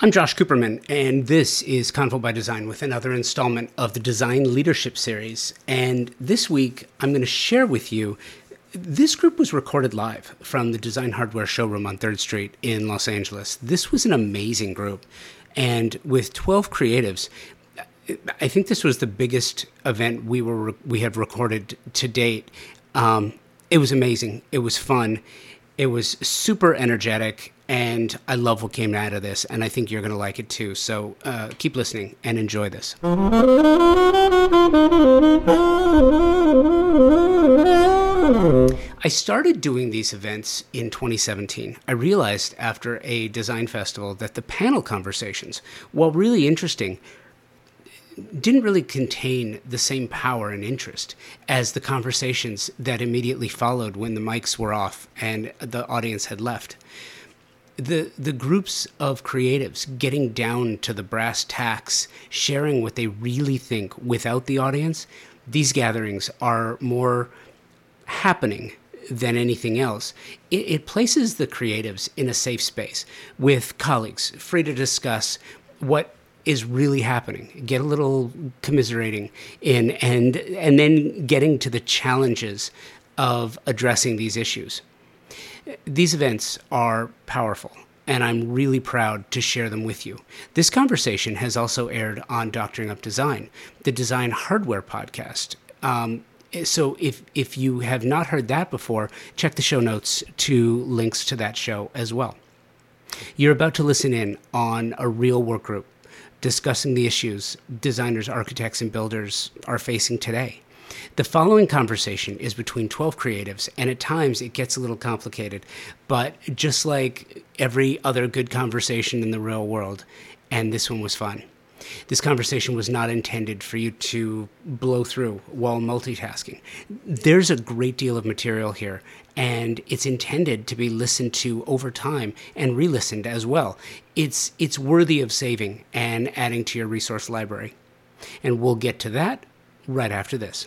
I'm Josh Cooperman, and this is Convo by Design with another installment of the Design Leadership Series. And this week, I'm going to share with you this group was recorded live from the Design Hardware showroom on 3rd Street in Los Angeles. This was an amazing group. And with 12 creatives, I think this was the biggest event we were we have recorded to date. Um, it was amazing. It was fun. It was super energetic, and I love what came out of this, and I think you're going to like it too. So uh, keep listening and enjoy this. I started doing these events in 2017. I realized after a design festival that the panel conversations, while really interesting, didn't really contain the same power and interest as the conversations that immediately followed when the mics were off and the audience had left. The, the groups of creatives getting down to the brass tacks, sharing what they really think without the audience, these gatherings are more happening than anything else. It, it, places the creatives in a safe space with colleagues, free to discuss what is really happening. Get a little commiserating in, and and then getting to the challenges of addressing these issues. These events are powerful, and I'm really proud to share them with you. This conversation has also aired on Doctoring Up Design, the design hardware podcast. Um, so if if you have not heard that before, check the show notes to links to that show as well. You're about to listen in on a real work group discussing the issues designers, architects, and builders are facing today. The following conversation is between 12 creatives, and at times it gets a little complicated, but just like every other good conversation in the real world, and this one was fun. This conversation was not intended for you to blow through while multitasking. There's a great deal of material here, and it's intended to be listened to over time and re-listened as well. It's it's worthy of saving and adding to your resource library. And we'll get to that right after this.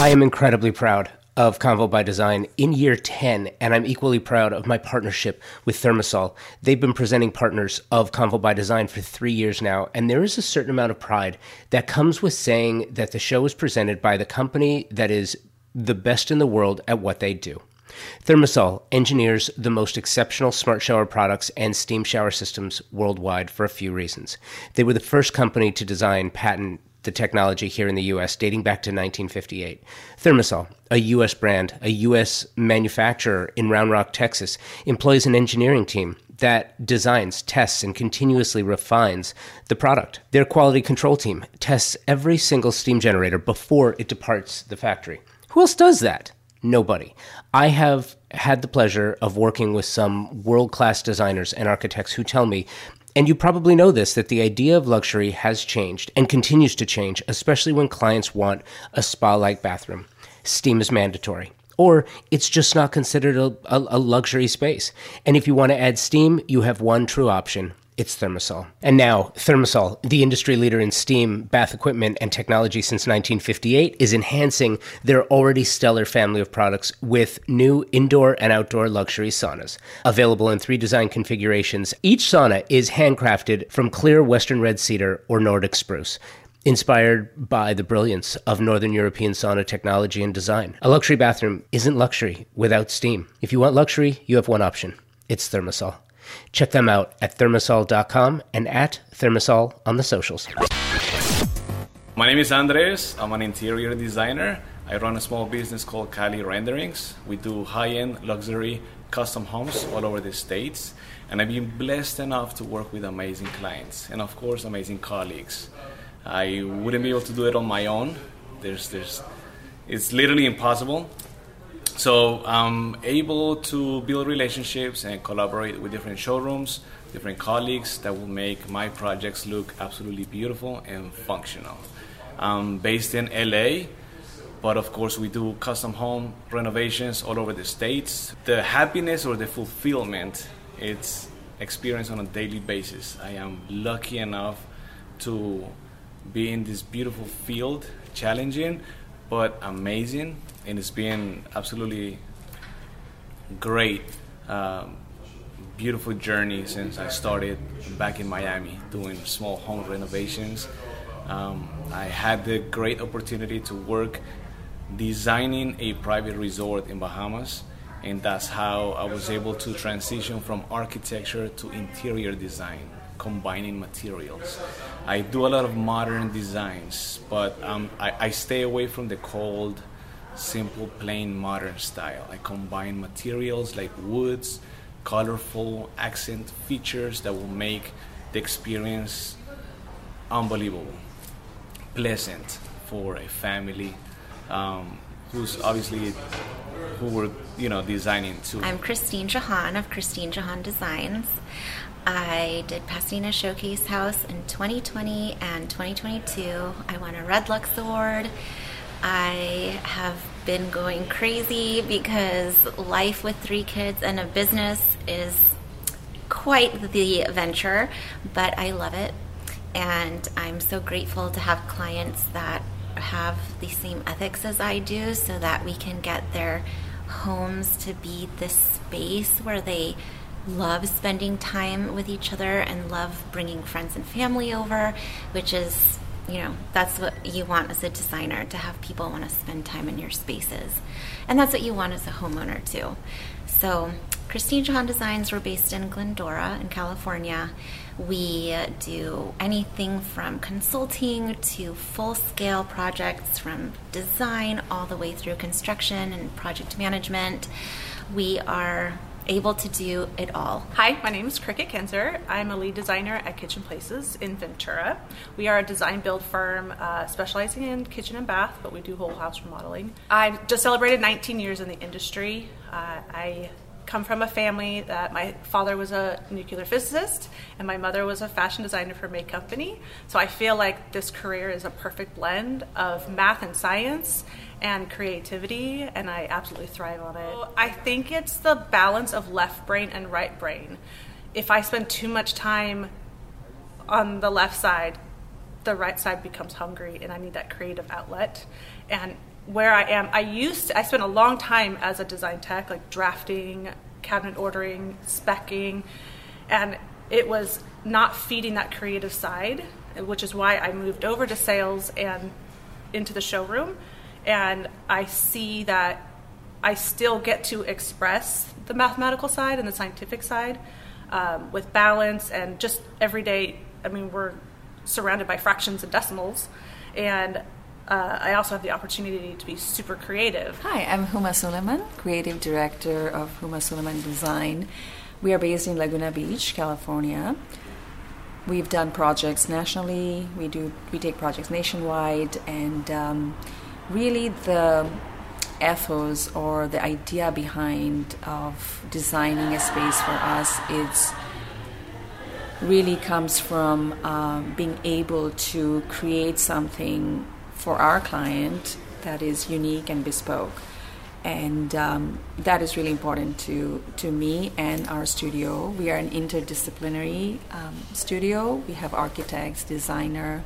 I am incredibly proud of Convo by Design in year 10, and I'm equally proud of my partnership with ThermaSol. They've been presenting partners of Convo by Design for three years now, and there is a certain amount of pride that comes with saying that the show is presented by the company that is the best in the world at what they do. ThermaSol engineers the most exceptional smart shower products and steam shower systems worldwide for a few reasons. They were the first company to design, patent, the technology here in the US dating back to 1958. ThermaSol, a US brand, a US manufacturer in Round Rock, Texas, employs an engineering team that designs, tests, and continuously refines the product. Their quality control team tests every single steam generator before it departs the factory. Who else does that? Nobody. I have had the pleasure of working with some world class designers and architects who tell me and you probably know this that the idea of luxury has changed and continues to change, especially when clients want a spa like bathroom. Steam is mandatory. Or it's just not considered a, a, a luxury space. And if you want to add steam, you have one true option it's ThermaSol. And now, ThermaSol, the industry leader in steam, bath equipment, and technology since 1958, is enhancing their already stellar family of products with new indoor and outdoor luxury saunas. Available in three design configurations, each sauna is handcrafted from clear Western red cedar or Nordic spruce inspired by the brilliance of Northern European sauna technology and design. A luxury bathroom isn't luxury without steam. If you want luxury, you have one option it's ThermaSol. Check them out at thermasol.com and at thermasol on the socials. My name is Andres. I'm an interior designer. I run a small business called Cali Renderings. We do high end luxury custom homes all over the states. And I've been blessed enough to work with amazing clients and, of course, amazing colleagues. I wouldn't be able to do it on my own. There's, there's, it's literally impossible. So I'm able to build relationships and collaborate with different showrooms, different colleagues that will make my projects look absolutely beautiful and functional. I'm based in LA, but of course we do custom home renovations all over the states. The happiness or the fulfillment, it's experienced on a daily basis. I am lucky enough to be in this beautiful field, challenging but amazing and it's been absolutely great um, beautiful journey since I started back in Miami doing small home renovations. Um, I had the great opportunity to work designing a private resort in Bahamas, and that's how I was able to transition from architecture to interior design, combining materials. I do a lot of modern designs, but um, I, I stay away from the cold, simple, plain modern style. I combine materials like woods, colorful accent features that will make the experience unbelievable, pleasant for a family um, who's obviously who we're you know designing too. I'm Christine Jahan of Christine Jahan Designs. I did Pasadena Showcase House in 2020 and 2022. I won a Red Lux Award. I have been going crazy because life with three kids and a business is quite the adventure, but I love it. And I'm so grateful to have clients that have the same ethics as I do so that we can get their homes to be this space where they love spending time with each other and love bringing friends and family over, which is, you know, that's what you want as a designer to have people want to spend time in your spaces. And that's what you want as a homeowner too. So, Christine Jahan Designs, we're based in Glendora in California. We do anything from consulting to full scale projects from design all the way through construction and project management. We are able to do it all. Hi, my name is Cricket Kinzer. I'm a lead designer at Kitchen Places in Ventura. We are a design build firm uh, specializing in kitchen and bath, but we do whole house remodeling. I just celebrated 19 years in the industry. Uh, I come from a family that my father was a nuclear physicist and my mother was a fashion designer for May Company. So I feel like this career is a perfect blend of math and science and creativity, and I absolutely thrive on it. I think it's the balance of left brain and right brain. If I spend too much time on the left side, the right side becomes hungry, and I need that creative outlet. And where I am, I used to, I spent a long time as a design tech, like drafting, cabinet ordering, specking, and it was not feeding that creative side, which is why I moved over to sales and into the showroom. And I see that I still get to express the mathematical side and the scientific side um, with balance and just everyday. I mean, we're surrounded by fractions and decimals, and uh, I also have the opportunity to be super creative. Hi, I'm Huma Sulaiman, creative director of Huma Sulaiman Design. We are based in Laguna Beach, California. We've done projects nationally. We do we take projects nationwide, and um, really the ethos or the idea behind of designing a space for us is really comes from um, being able to create something for our client that is unique and bespoke. And um, that is really important to, to me and our studio. We are an interdisciplinary um, studio. We have architects, designer,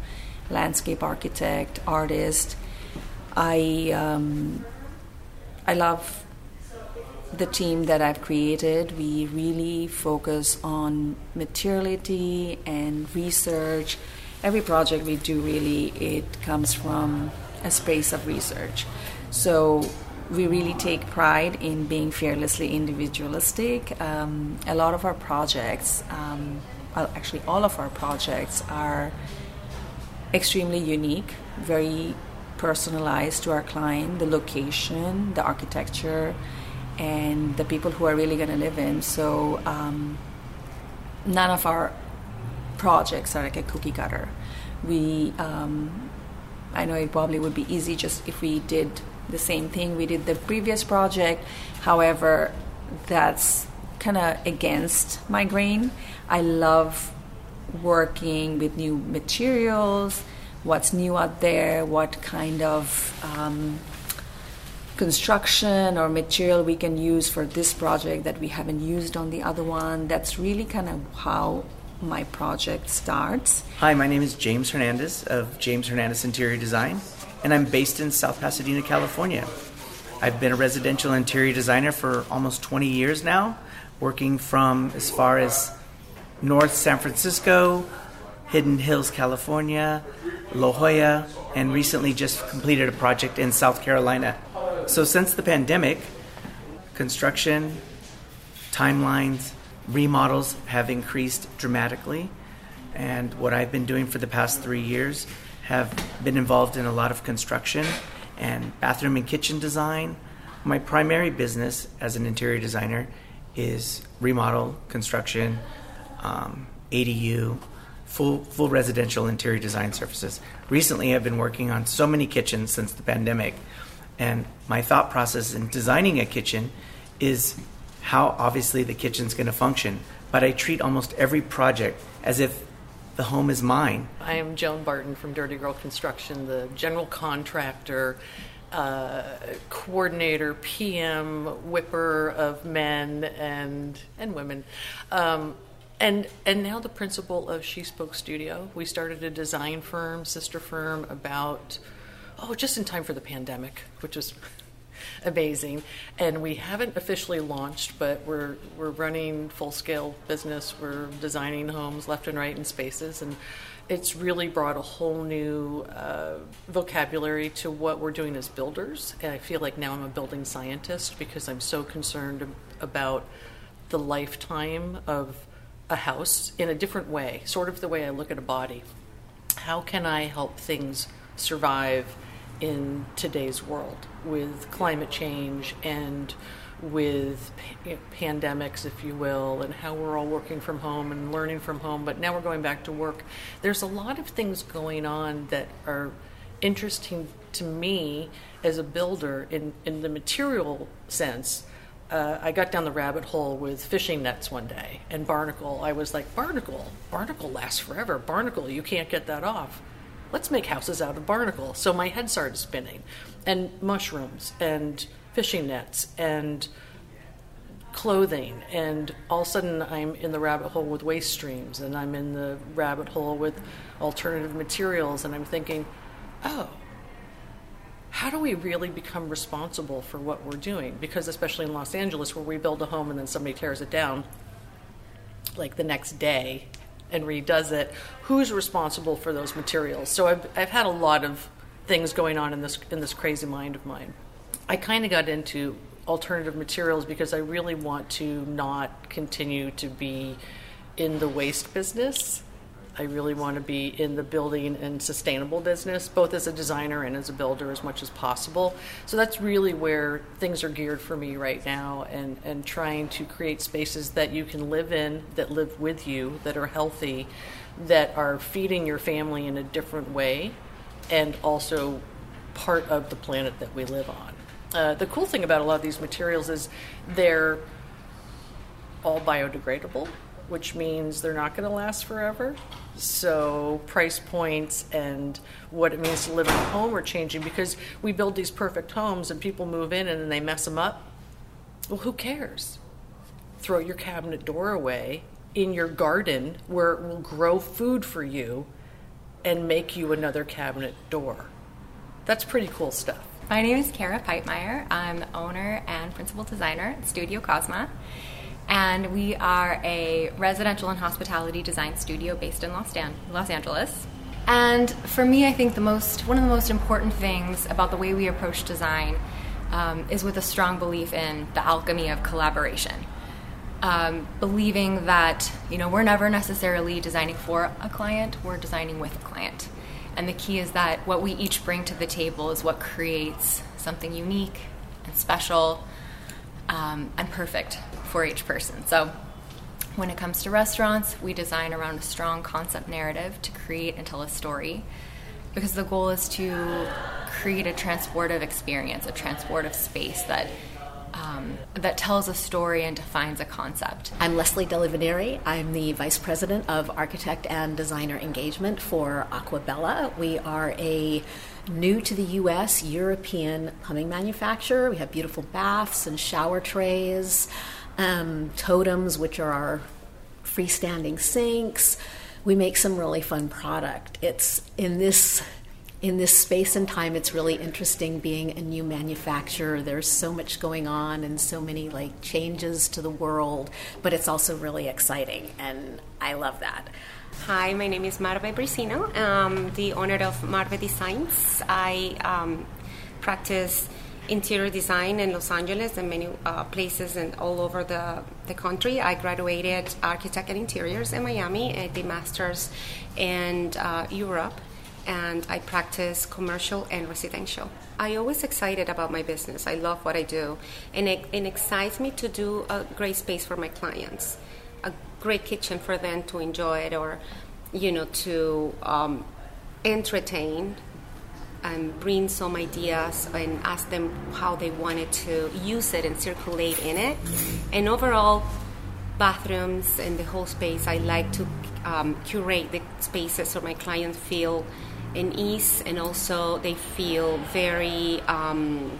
landscape architect, artist. I um, I love the team that I've created. We really focus on materiality and research. Every project we do really it comes from a space of research. So we really take pride in being fearlessly individualistic. Um, a lot of our projects um, well, actually all of our projects are extremely unique very personalized to our client the location the architecture and the people who are really going to live in so um, none of our projects are like a cookie cutter. We, um, I know it probably would be easy just if we did the same thing we did the previous project. However, that's kind of against my grain. I love working with new materials, what's new out there, what kind of um, construction or material we can use for this project that we haven't used on the other one. That's really kind of how my project starts. Hi, my name is James Hernandez of James Hernandez Interior Design, and I'm based in South Pasadena, California. I've been a residential interior designer for almost 20 years now, working from as far as North San Francisco, Hidden Hills, California, La Jolla, and recently just completed a project in South Carolina. So, since the pandemic, construction, timelines, remodels have increased dramatically. And what I've been doing for the past three years have been involved in a lot of construction and bathroom and kitchen design. My primary business as an interior designer is remodel, construction, um, ADU, full full residential interior design services. Recently, I've been working on so many kitchens since the pandemic, and my thought process in designing a kitchen is how obviously the kitchen's going to function. But I treat almost every project as if the home is mine. I am Joan Barton from Dirty Girl Construction, the general contractor, uh, coordinator, PM, whipper of men and and women. Um, and and now the principal of She Spoke Studio. We started a design firm, sister firm, about oh, just in time for the pandemic, which is amazing. And we haven't officially launched, but we're we're running full scale business. We're designing homes left and right in spaces, and it's really brought a whole new uh, vocabulary to what we're doing as builders. And I feel like now I'm a building scientist because I'm so concerned about the lifetime of a house in a different way, sort of the way I look at a body. How can I help things survive in today's world with climate change and with pa- pandemics, if you will, and how we're all working from home and learning from home, but now we're going back to work. There's a lot of things going on that are interesting to me as a builder in, in the material sense. Uh, I got down the rabbit hole with fishing nets one day and barnacle. I was like, barnacle, barnacle lasts forever. Barnacle, you can't get that off. Let's make houses out of barnacle. So my head started spinning, and mushrooms and fishing nets and clothing and all of a sudden i'm in the rabbit hole with waste streams and i'm in the rabbit hole with alternative materials and i'm thinking oh how do we really become responsible for what we're doing? Because especially in los angeles where we build a home and then somebody tears it down like the next day and redoes it who's responsible for those materials? So i've, I've had a lot of things going on in this in this crazy mind of mine. I kind of got into alternative materials because I really want to not continue to be in the waste business. I really want to be in the building and sustainable business, both as a designer and as a builder, as much as possible. So that's really where things are geared for me right now, and, and trying to create spaces that you can live in, that live with you, that are healthy, that are feeding your family in a different way, and also part of the planet that we live on. Uh, the cool thing about a lot of these materials is they're all biodegradable, which means they're not going to last forever. So price points and what it means to live in a home are changing because we build these perfect homes and people move in and then they mess them up. Well, who cares? Throw your cabinet door away in your garden where it will grow food for you and make you another cabinet door. That's pretty cool stuff. My name is Kara Peitmeyer. I'm the owner and principal designer at Studio Cosma. And we are a residential and hospitality design studio based in Los, Los Angeles. And for me, I think the most one of the most important things about the way we approach design um, is with a strong belief in the alchemy of collaboration. Um, believing that you know we're never necessarily designing for a client, we're designing with a client. And the key is that what we each bring to the table is what creates something unique and special um, and perfect for each person. So, when it comes to restaurants, we design around a strong concept narrative to create and tell a story because the goal is to create a transportive experience, a transportive space that um, that tells a story and defines a concept. I'm Leslie Delivenere. I'm the Vice President of Architect and Designer Engagement for Acquabella. We are a new to the U.S. European plumbing manufacturer. We have beautiful baths and shower trays, um, totems, which are our freestanding sinks. We make some really fun product. It's in this in this space and time, it's really interesting being a new manufacturer. There's so much going on and so many like changes to the world, but it's also really exciting, and I love that. Hi, my name is Marve Bricino. I'm the owner of Marve Designs. I um, practice interior design in Los Angeles and many uh, places and all over the, the country. I graduated architect and interiors in Miami. I did masters in uh, Europe and I practice commercial and residential. I always excited about my business. I love what I do, and it, it excites me to do a great space for my clients, a great kitchen for them to enjoy it, or you know to um, entertain bring some ideas and ask them how they wanted to use it and circulate in it. And overall, bathrooms and the whole space, I like to um, curate the spaces so my clients feel in ease and also they feel very. Um,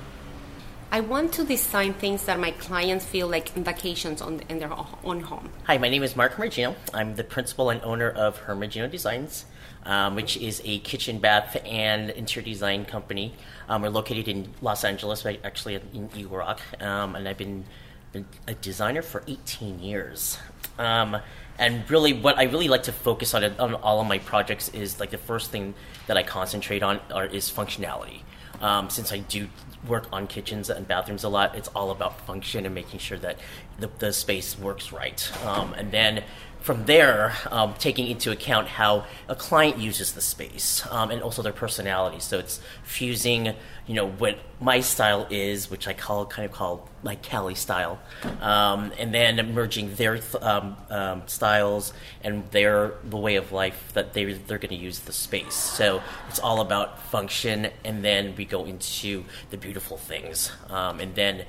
I want to design things that my clients feel like vacations on in their own home. Hi, my name is Mark Hermagino. I'm the principal and owner of Hermagino Designs, um, which is a kitchen, bath, and interior design company. Um, we're located in Los Angeles, actually in Eagle Rock, um, and I've been, been, a designer for 18 years. Um, and really what i really like to focus on on all of my projects is like the first thing that i concentrate on are, is functionality um, since i do work on kitchens and bathrooms a lot it's all about function and making sure that the, the space works right um, and then from there, um, taking into account how a client uses the space um, and also their personality. So it's fusing, you know, what my style is, which I call kind of call like Cali style, um, and then merging their um, um, styles and their the way of life that they they're going to use the space. So it's all about function, and then we go into the beautiful things, um, and then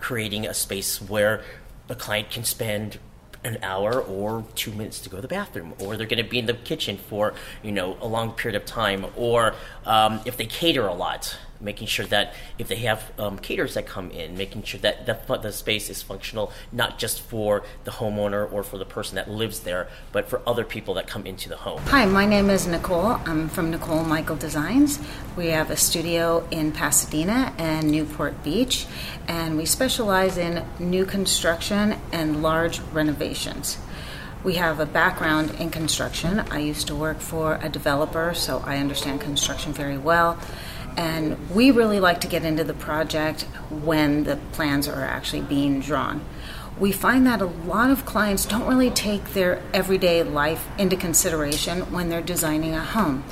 creating a space where a client can spend an hour or two minutes to go to the bathroom, or they're going to be in the kitchen for you know a long period of time, or um, if they cater a lot, making sure that if they have um, caterers that come in, making sure that the, the space is functional not just for the homeowner or for the person that lives there, but for other people that come into the home. Hi, my name is Nicole. I'm from Nicole Michael Designs. We have a studio in Pasadena and Newport Beach, and we specialize in new construction and large renovations. We have a background in construction. I used to work for a developer, so I understand construction very well. And we really like to get into the project when the plans are actually being drawn. We find that a lot of clients don't really take their everyday life into consideration when they're designing a home.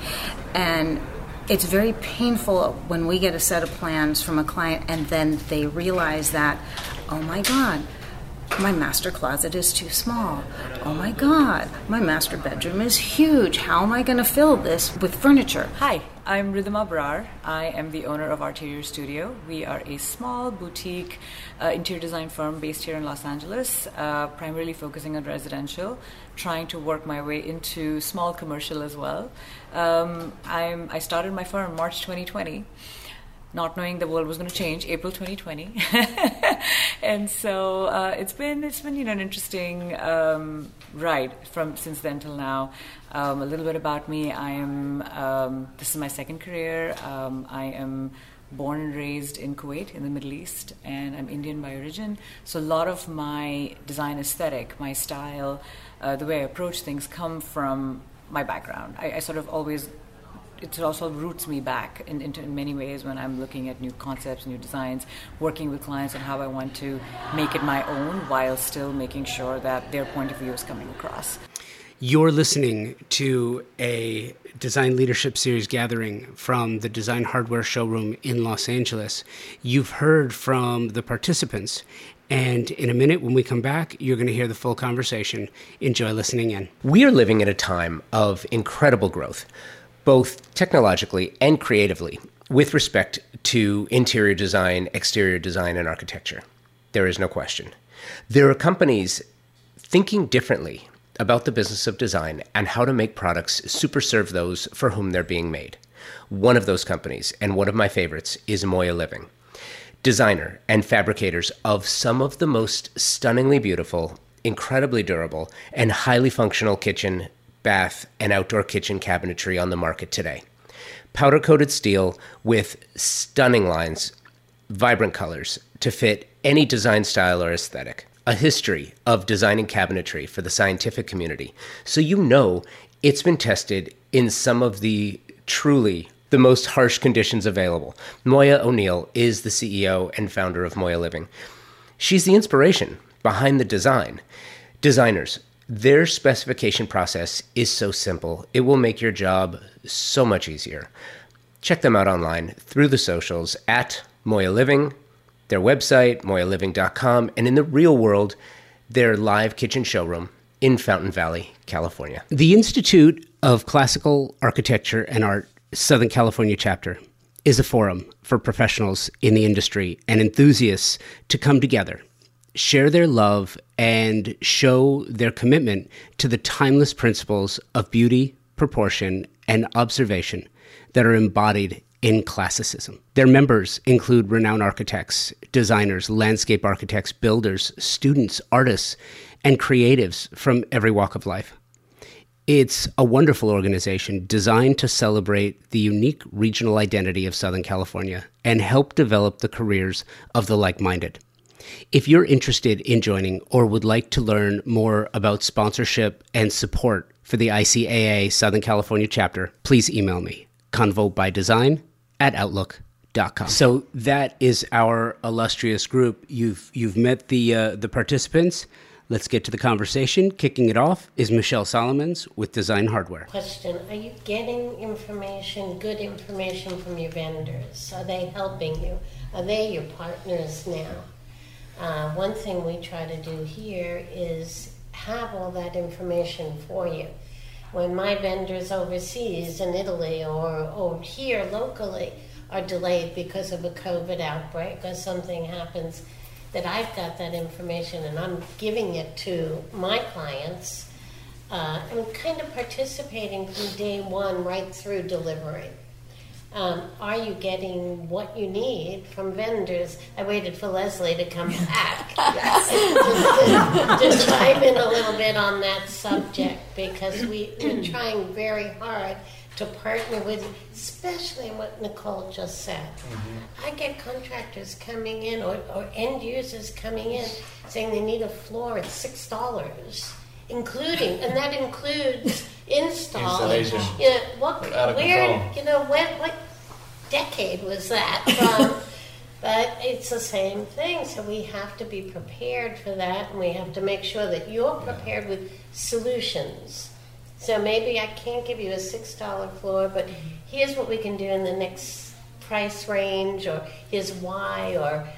And it's very painful when we get a set of plans from a client and then they realize that, oh my God, my master closet is too small. Oh my God, my master bedroom is huge. How am I going to fill this with furniture? Hi, I'm Rhythm Brar. I am the owner of Arterior Studio. We are a small boutique uh, interior design firm based here in Los Angeles, uh, primarily focusing on residential, trying to work my way into small commercial as well. Um, i started my firm March 2020 not knowing the world was going to change April 2020 and so uh, it's been it's been you know an interesting um, ride from since then till now. Um, a little bit about me I am um, this is my second career. Um, I am born and raised in Kuwait in the Middle East and I'm Indian by origin. So a lot of my design aesthetic my style uh, the way I approach things come from my background. I, I sort of always it also roots me back in, in, in, many ways when I'm looking at new concepts, new designs, working with clients on how I want to make it my own while still making sure that their point of view is coming across. You're listening to a Design Leadership Series gathering from the Design Hardware Showroom in Los Angeles. You've heard from the participants, and in a minute, when we come back, you're going to hear the full conversation. Enjoy listening in. We are living at a time of incredible growth both technologically and creatively with respect to interior design, exterior design, and architecture. There is no question. There are companies thinking differently about the business of design and how to make products super serve those for whom they're being made. One of those companies, and one of my favorites, is Moya Living. Designer and fabricators of some of the most stunningly beautiful, incredibly durable, and highly functional kitchen bath, and outdoor kitchen cabinetry on the market today. Powder coated steel with stunning lines, vibrant colors to fit any design style or aesthetic. A history of designing cabinetry for the scientific community. So you know it's been tested in some of the truly the most harsh conditions available. Moya O'Neill is the CEO and founder of Moya Living. She's the inspiration behind the design. Designers, their specification process is so simple, it will make your job so much easier. Check them out online through the socials at Moya Living, their website, moyaliving.com, and in the real world, their live kitchen showroom in Fountain Valley, California. The Institute of Classical Architecture and Art Southern California chapter is a forum for professionals in the industry and enthusiasts to come together, share their love, and show their commitment to the timeless principles of beauty, proportion, and observation that are embodied in classicism. Their members include renowned architects, designers, landscape architects, builders, students, artists, and creatives from every walk of life. It's a wonderful organization designed to celebrate the unique regional identity of Southern California and help develop the careers of the like minded. If you're interested in joining or would like to learn more about sponsorship and support for the ICAA Southern California chapter, please email me, convobydesign at outlook.com. So that is our illustrious group. You've, you've met the, uh, the participants. Let's get to the conversation. Kicking it off is Michelle Solomons with Design Hardware. Question Are you getting information, good information from your vendors? Are they helping you? Are they your partners now? Uh, one thing we try to do here is have all that information for you. When my vendors overseas in Italy or, or here locally are delayed because of a COVID outbreak or something happens, that I've got that information and I'm giving it to my clients. Uh, I'm kind of participating from day one right through delivery. Um, are you getting what you need from vendors? I waited for Leslie to come back to, to, to chime in a little bit on that subject because we, we're trying very hard to partner with, especially what Nicole just said. Mm-hmm. I get contractors coming in or, or end users coming in saying they need a floor at six dollars, including, and that includes install. Installation. You know, what, where, you know, what, what decade was that from? But it's the same thing, so we have to be prepared for that, and we have to make sure that you're prepared with solutions so maybe I can't give you a six dollar floor, but here's what we can do in the next price range, or here's why, or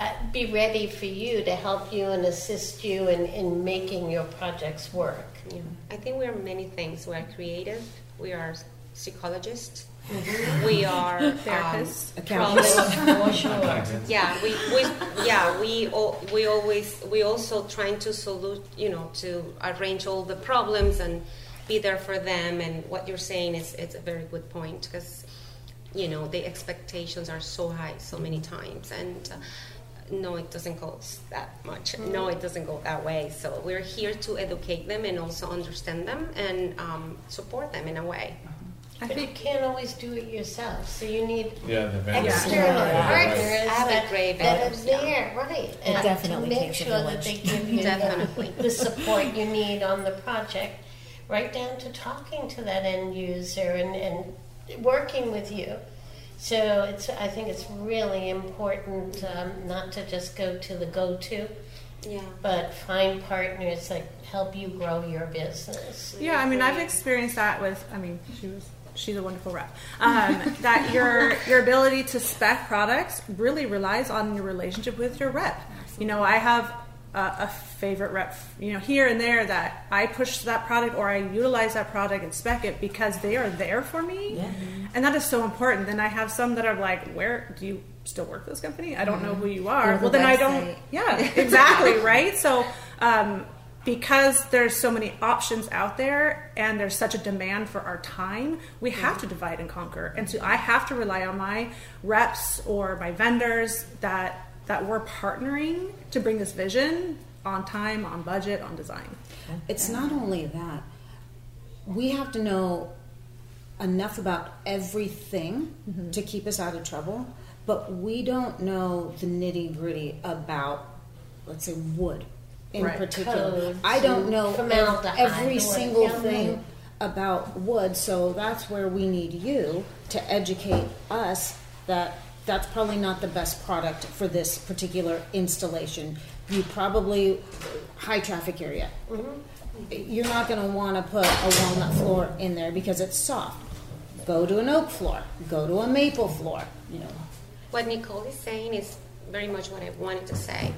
uh, be ready for you to help you and assist you in, in making your projects work. Yeah. I think we are many things. We are creative. We are psychologists. Mm-hmm. We are therapists, um, accountants. yeah, we, we yeah we we always we also trying to solve you know to arrange all the problems and be there for them. And what you're saying is it's a very good point because you know the expectations are so high so many times and. Uh, no, it doesn't go that much. Mm-hmm. No, it doesn't go that way. So we're here to educate them and also understand them and um, support them in a way. I but think you can't always do it yourself, so you need yeah, external yeah. partners that, that are there, right? And definitely to make sure that they give you the, the support you need on the project right down to talking to that end user and, and working with you. So it's, I think it's really important um, not to just go to the go-to, yeah. but find partners that help you grow your business. Yeah, I mean, I've experienced that with. I mean, she was she's a wonderful rep. Um, that your your ability to spec products really relies on your relationship with your rep. Absolutely. You know, I have uh, a favorite rep, you know, here and there that I push that product or I utilize that product and spec it because they are there for me. Yeah. And that is so important. Then I have some that are like, where do you still work for this company? I don't know who you are. well, then website. I don't. Yeah, exactly. right. So, um, because there's so many options out there and there's such a demand for our time, we have to divide and conquer. And so I have to rely on my reps or my vendors that that we're partnering to bring this vision on time, on budget, on design. It's not only that. We have to know enough about everything mm-hmm. to keep us out of trouble, but we don't know the nitty gritty about, let's say, wood in Right. particular. Codes I don't know every single thing about wood, so that's where we need you to educate us that that's probably not the best product for this particular installation. You probably high traffic area. Mm-hmm. You're not going to want to put a walnut floor in there because it's soft. Go to an oak floor. Go to a maple floor. You know. What Nicole is saying is very much what I wanted to say.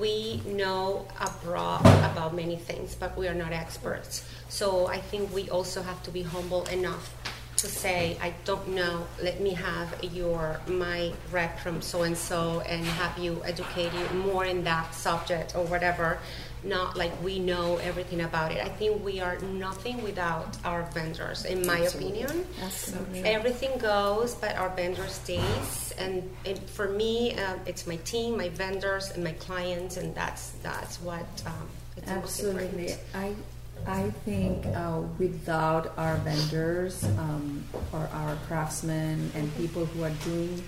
We know abroad about many things, but we are not experts. So I think we also have to be humble enough to say, I don't know, let me have your my rep from so and so and have you educate you more in that subject or whatever. Not like we know everything about it. I think we are nothing without our vendors, in my Absolutely. opinion. Absolutely. Everything goes, but our vendor stays. And it, for me, uh, it's my team, my vendors, and my clients, and that's that's what um, it's Absolutely. important. I I think uh, without our vendors um, or our craftsmen and people who are doing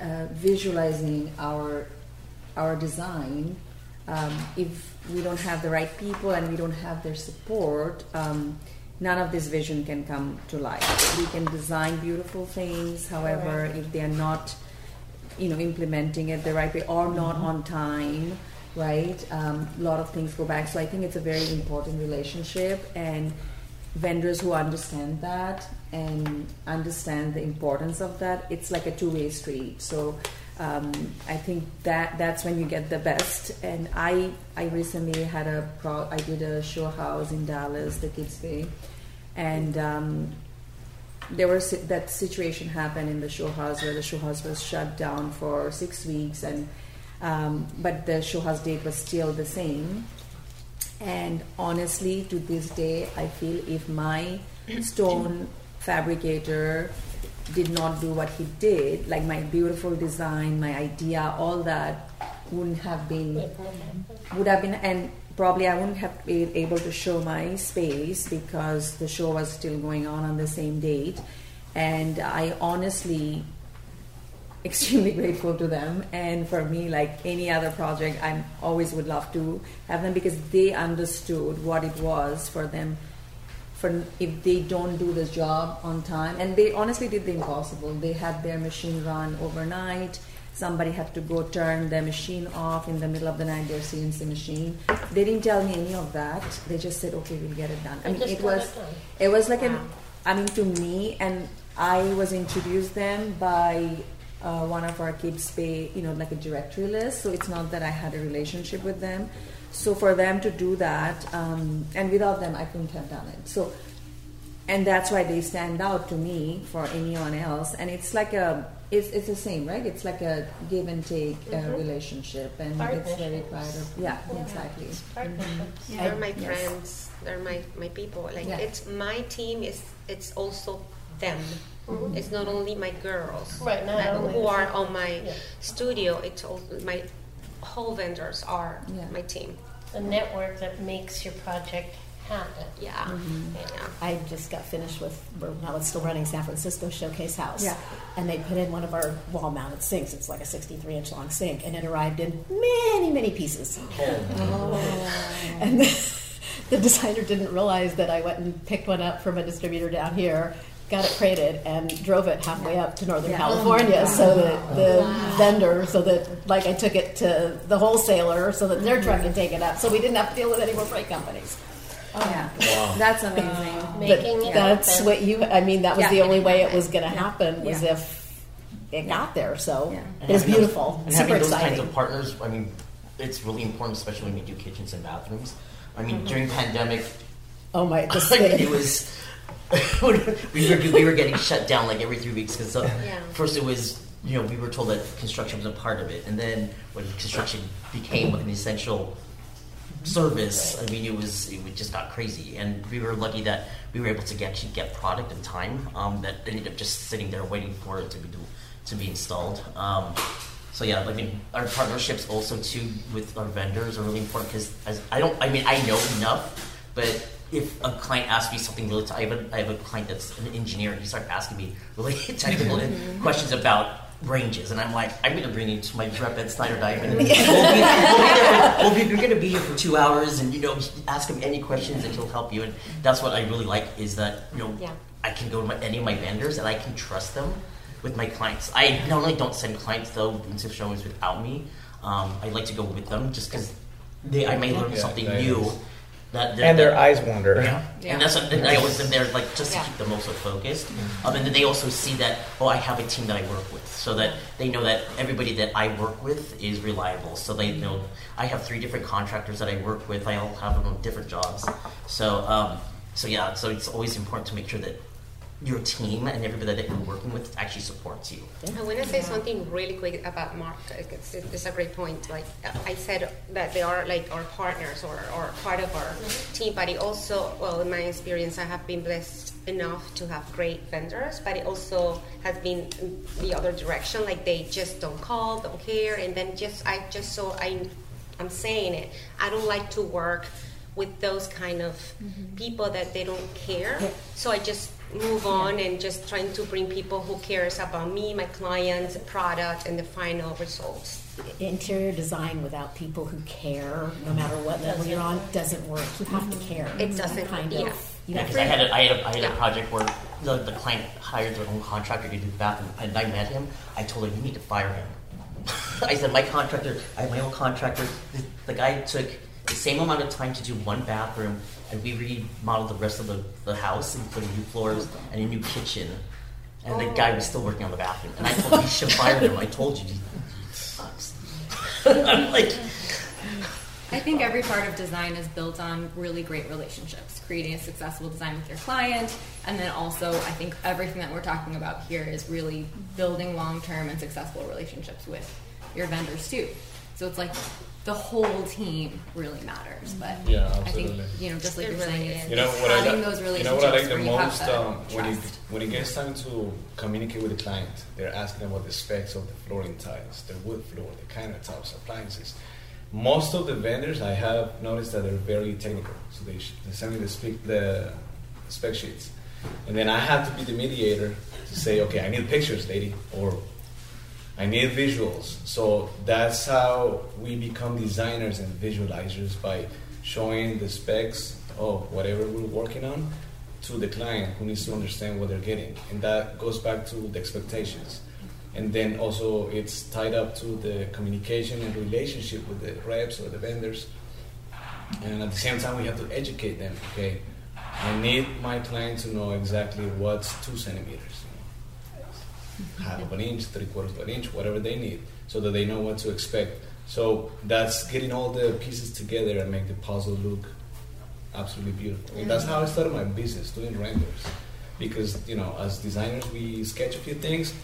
uh, visualizing our our design, um, if we don't have the right people and we don't have their support, um, none of this vision can come to life. We can design beautiful things, however, Correct. if they are not you know implementing it the right way or not on time right? Um, a lot of things go back. So i think it's a very important relationship and vendors who understand that and understand the importance of that it's like a two-way street. So um, i think that that's when you get the best. And i i recently had a pro i did a show house in dallas the Kips Bay and um, there was that situation happened in the show house where the show house was shut down for six weeks and um, but the show house date was still the same. And honestly to this day i feel if my stone fabricator did not do what he did like my beautiful design my idea all that wouldn't have been would have been and probably I wouldn't have been able to show my space because the show was still going on on the same date. And I honestly extremely grateful to them. And for me like any other project I always would love to have them because they understood what it was for them for if they don't do the job on time. And they honestly did the impossible. They had their machine run overnight. Somebody had to go turn their machine off in the middle of the night. Their cnc machine. They didn't tell me any of that. They just said okay we'll get it done. I mean it was it it was like an i mean to me and i was introduced them by uh, one of our Kips Bay you know like a directory list so it's not that i had a relationship with them so for them to do that um, and without them i couldn't have done it so and that's why they stand out to me for anyone else and it's like a it's, it's the same right it's like a give and take uh, Mhm. relationship and it's very proud of yeah, exactly Partnerships. Mhm. They're my Yes. friends. They're my, my people. Like Yeah. it's my team. Is it's also them. Mhm. It's not only my girls Right, not that- only who are on my Yeah. studio. It's all my whole vendors are Yeah. my team. The network that makes your project happen. Yeah. Mm-hmm. Yeah. I just got finished with, we're now it's still running San Francisco Showcase House. Yeah. And they put in one of our wall mounted sinks. It's like a 63 inch long sink, and it arrived in many, many pieces. Oh. And the designer didn't realize that I went and picked one up from a distributor down here, got it crated, and drove it halfway up to Northern Yeah. California Oh so that the Wow. vendor, so that like I took it to the wholesaler so that their truck could take it up. So we didn't have to deal with any more freight companies. Oh, yeah. Wow. That's amazing. But Making it that's happen. what you. I mean, that was Yeah. the only way it was going to Yeah. happen was Yeah. if it got there. So And it was beautiful, Those, and super having those exciting. kinds of partners, I mean, it's really important, especially when you do kitchens and bathrooms. I mean, Mhm. during pandemic, oh my, the I mean, it was we were we were getting shut down like every three weeks because uh, Yeah. first it was you know we were told that construction was a part of it, and then when construction became an essential service, I mean, it was it just got crazy, and we were lucky that we were able to get, actually get product in time um, that ended up just sitting there waiting for it to be to be installed. Um, so yeah, I mean, our partnerships also too with our vendors are really important because as I don't, I mean, I know enough, but if a client asks me something really, t- I have a, I have a client that's an engineer, and he started asking me really technical questions about ranges, and I'm like, I'm going to bring you to my rep at Snyder Diamond. We'll be, we'll be we'll be, you're going to be here for two hours, and you know, ask him any questions, and he'll help you. And that's what I really like is that you know, Yeah. I can go to my, any of my vendors, and I can trust them with my clients. I not only don't send clients though into showings without me. Um, I like to go with them just because I may learn Yeah, something new. is. That, And their eyes wander. Yeah. Yeah. And that's what and I always am there like just Yeah. to keep them also focused. Um, and then they also see that oh I have a team that I work with, so that they know that everybody that I work with is reliable. So they know I have three different contractors that I work with. I all have them on different jobs. So um, so yeah, so it's always important to make sure that your team and everybody that you're working with actually supports you. I want to say something really quick about Mark. It's, it's a great point. Like I said, that they are like our partners or, or part of our mm-hmm. team, but it also, well, in my experience, I have been blessed enough to have great vendors, but it also has been the other direction. Like they just don't call, don't care, and then just I just so I, I'm saying it. I don't like to work with those kind of mm-hmm. people that they don't care. So I just move on and just trying to bring people who cares about me, my clients, product, and the final results. Interior design without people who care, no matter what level you're on, doesn't work. You have to care. It doesn't, kind yeah. of. Yeah, have because I had a, I had a, I had Yeah. a project where the, the client hired their own contractor to do the bathroom, and I met him. I told him you need to fire him. I said, my contractor, I have my own contractor. The, the guy took the same amount of time to do one bathroom, and we remodeled the rest of the, the house and put in new floors and a new kitchen. And the guy was still working on the bathroom. And I told him, you should fire him. I told you, sucks. I'm like, I think every part of design is built on really great relationships, creating a successful design with your client, and then also I think everything that we're talking about here is really building long-term and successful relationships with your vendors too. So it's like the whole team really matters, but Yeah, I think you know just like It you're really saying, You know what I having like, those you know what I like the where you have most um, when it when it gets time to communicate with the client, they're asking about the specs of the flooring tiles, the wood floor, the countertops, appliances. Most of the vendors I have noticed that they're very technical, so they, sh- they send me the, speak, the spec sheets, and then I have to be the mediator to say, okay, I need pictures, lady, or I need visuals. So that's how we become designers and visualizers by showing the specs of whatever we're working on to the client who needs to understand what they're getting. And that goes back to the expectations. And then also it's tied up to the communication and relationship with the reps or the vendors. And at the same time, we have to educate them. Okay, I need my client to know exactly what's two centimeters half of an inch, three quarters of an inch, whatever they need, so that they know what to expect. So that's getting all the pieces together and make the puzzle look absolutely beautiful. And that's how I started my business, doing renders. Because you know, as designers, we sketch a few things.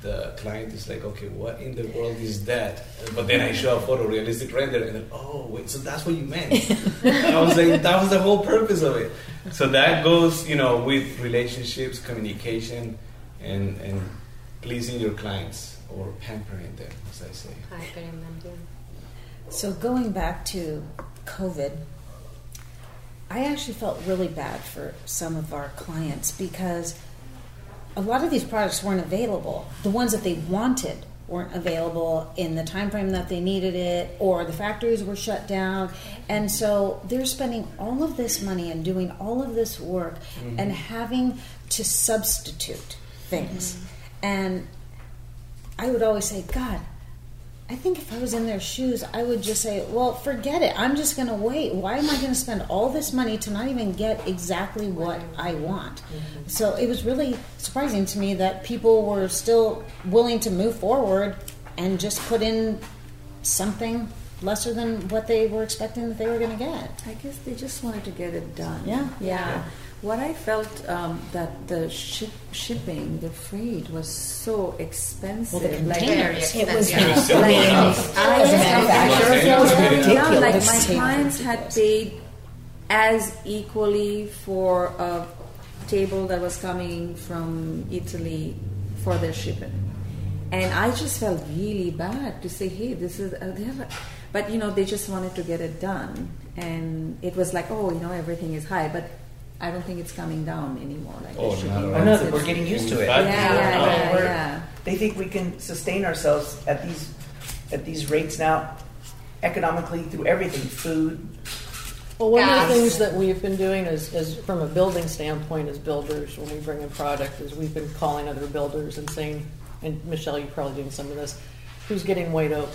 The client is like, okay, what in the world is that? But then I show a photorealistic render, and then, oh, wait, so that's what you meant. I was like, that was the whole purpose of it. So that goes, you know, with relationships, communication, and and pleasing your clients or pampering them, as I say. So going back to COVID, I actually felt really bad for some of our clients because a lot of these products weren't available. The ones that they wanted weren't available in the time frame that they needed it or the factories were shut down and so they're spending all of this money and doing all of this work Mhm. and having to substitute things and i would always say god I think if I was in their shoes, I would just say, well, forget it. I'm just going to wait. Why am I going to spend all this money to not even get exactly what I want? Mm-hmm. So it was really surprising to me that people were still willing to move forward and just put in something lesser than what they were expecting that they were going to get. I guess they just wanted to get it done. Yeah. Yeah. What I felt um, that the ship, shipping, the freight was so expensive. Well, the containers. Like, It was Yeah. Like, As I a manufacturer, felt it was very ridiculous. down. Like my clients had paid as equally for a table that was coming from Italy for their shipping. And I just felt really bad to say, hey, this is, uh, they have a, but you know they just wanted to get it done, and it was like, oh, you know, everything is high, but I don't think it's coming down anymore. Like Oh, it should not be at all. No, once we're getting used to it. Yeah, yeah, Uh, yeah, we're- yeah. They think we can sustain ourselves at these at these rates now, economically through everything, food. Well, one of Gas. the things that we've been doing is, is from a building standpoint as builders, when we bring in product, is we've been calling other builders and saying, and Michelle, you're probably doing some of this, who's getting white oak,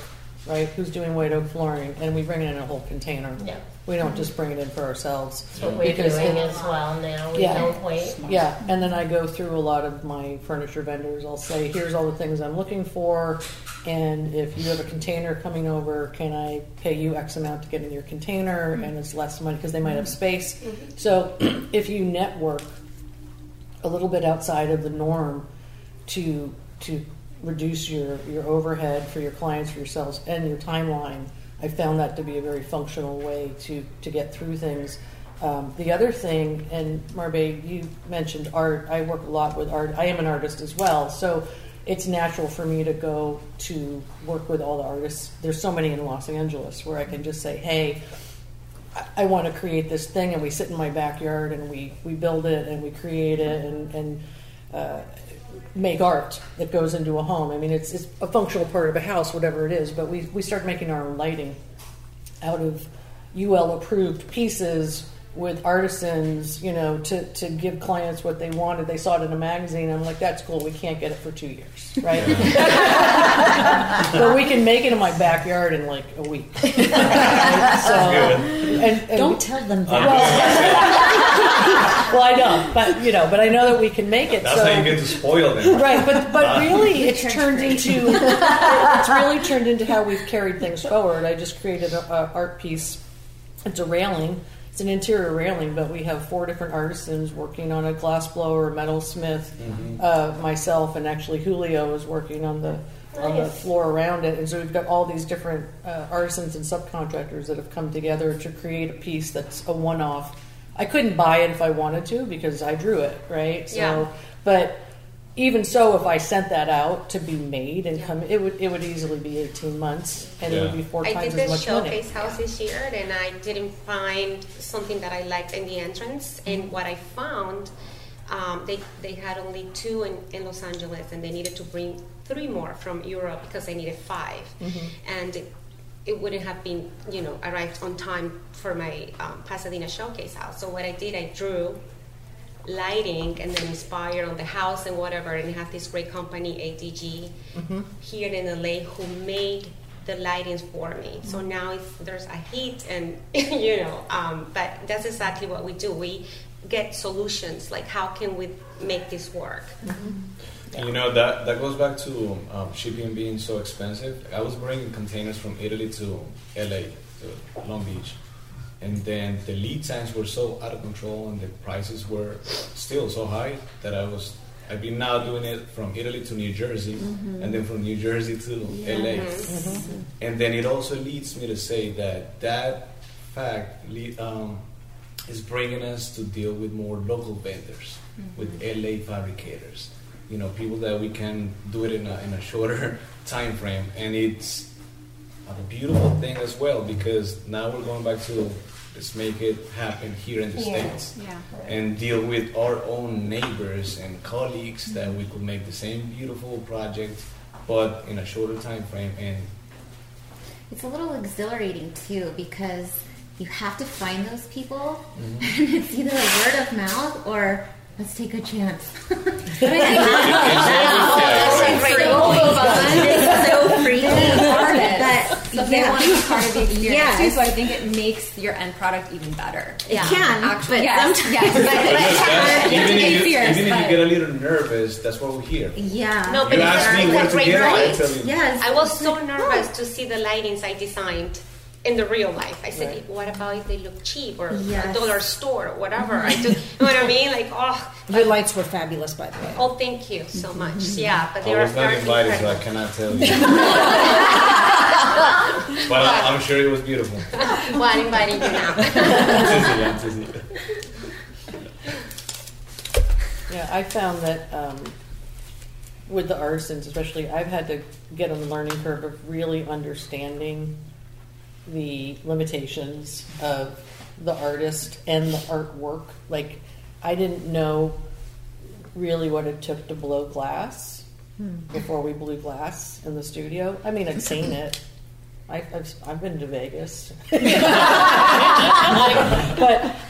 right? Who's doing white oak flooring? And we bring it in a whole container. Yeah. We don't just bring it in for ourselves. That's what we're Because doing it- as well now. We Yeah. don't wait. Yeah, and then I go through a lot of my furniture vendors. I'll say, here's all the things I'm looking for, and if you have a container coming over, can I pay you X amount to get in your container? Mm-hmm. And it's less money because they might have mm-hmm. space. Mm-hmm. So if you network a little bit outside of the norm to to reduce your, your overhead for your clients, for yourselves, and your timeline, I found that to be a very functional way to, to get through things. Um, the other thing, and Marbe, you mentioned art. I work a lot with art. I am an artist as well, so it's natural for me to go to work with all the artists. There's so many in Los Angeles where I can just say, hey, I- I want to create this thing, and we sit in my backyard and we, we build it and we create it and, and uh, make art that goes into a home. I mean, it's, it's a functional part of a house, whatever it is, but we, we start making our own lighting out of UL approved pieces with artisans, you know, to, to give clients what they wanted. They saw it in a magazine. I'm like, that's cool. We can't get it for two years, right? but we can make it in my backyard in like a week. so, and, and Don't tell them Well, that. well, I don't, but you know, but I know that we can make it. That's so. how you get to spoil them. Right, but but Uh, really, it's turned into it's really turned into how we've carried things forward. I just created a, a art piece. It's a railing. It's an interior railing, but we have four different artisans working on a glass blower, a metalsmith, Mhm. uh, myself, and actually Julio is working on the on the floor around it. And so we've got all these different uh, artisans and subcontractors that have come together to create a piece that's a one-off. I couldn't buy it if I wanted to because I drew it, right? So, Yeah. but even so, if I sent that out to be made and come, it would it would easily be eighteen months, and it would be four I times did as the much money. showcase house this year, and I didn't find something that I liked in the entrance. And what I found, um, they they had only two in, in Los Angeles, and they needed to bring three more from Europe because they needed 5 Mhm. and it, it wouldn't have been you know arrived on time for my um, Pasadena showcase house. So what I did, I drew lighting and then inspired on the house and whatever, and have this great company ADG Mhm. here in LA who made the lightings for me. So now it's, there's a heat and you know, um, but that's exactly what we do. We get solutions like how can we make this work. And you know that that goes back to um, shipping being so expensive. I was bringing containers from Italy to LA, to Long Beach, and then the lead times were so out of control, and the prices were still so high that I was. I've been now doing it from Italy to New Jersey, Mhm. and then from New Jersey to LA, Yes. Mhm. and then it also leads me to say that that fact um, is bringing us to deal with more local vendors, with LA fabricators. You know, people that we can do it in a, in a shorter time frame, and it's a beautiful thing as well because now we're going back to let's make it happen here in the Yeah. states Yeah. and deal with our own neighbors and colleagues that we could make the same beautiful project but in a shorter time frame and It's a little exhilarating too because you have to find those people, Mhm. and it's either a word of mouth or let's take a chance. It's so freaky. But But they yeah. want to be part of the experience Yes. too, so I think it makes your end product even better. It can, actually, but yes, sometimes- yes, but, But but, just that, but, even, if you, fierce, even if you get a little nervous that's what we're here Yeah. No, but You it's asked me a where to great get it, I tell you. Yes. I was so nervous to see the lightings I designed in the real life. I said, Right. what about if they look cheap or Yes. a dollar store or whatever? I do, you know what I mean? Like, oh, Your lights were fabulous, by the way. oh, thank you so much. Mm-hmm. Yeah, but they I were was very invited so I cannot tell you but I, I'm sure it was beautiful well, I'm inviting you now. Teasing, I'm teasing you. Yeah, I found that um, with the artisans, especially, I've had to get on the learning curve of really understanding the limitations of the artist and the artwork. Like, I didn't know really what it took to blow glass Hmm. before we blew glass in the studio. I mean, I'd seen it. I, I've, I've been to Vegas, but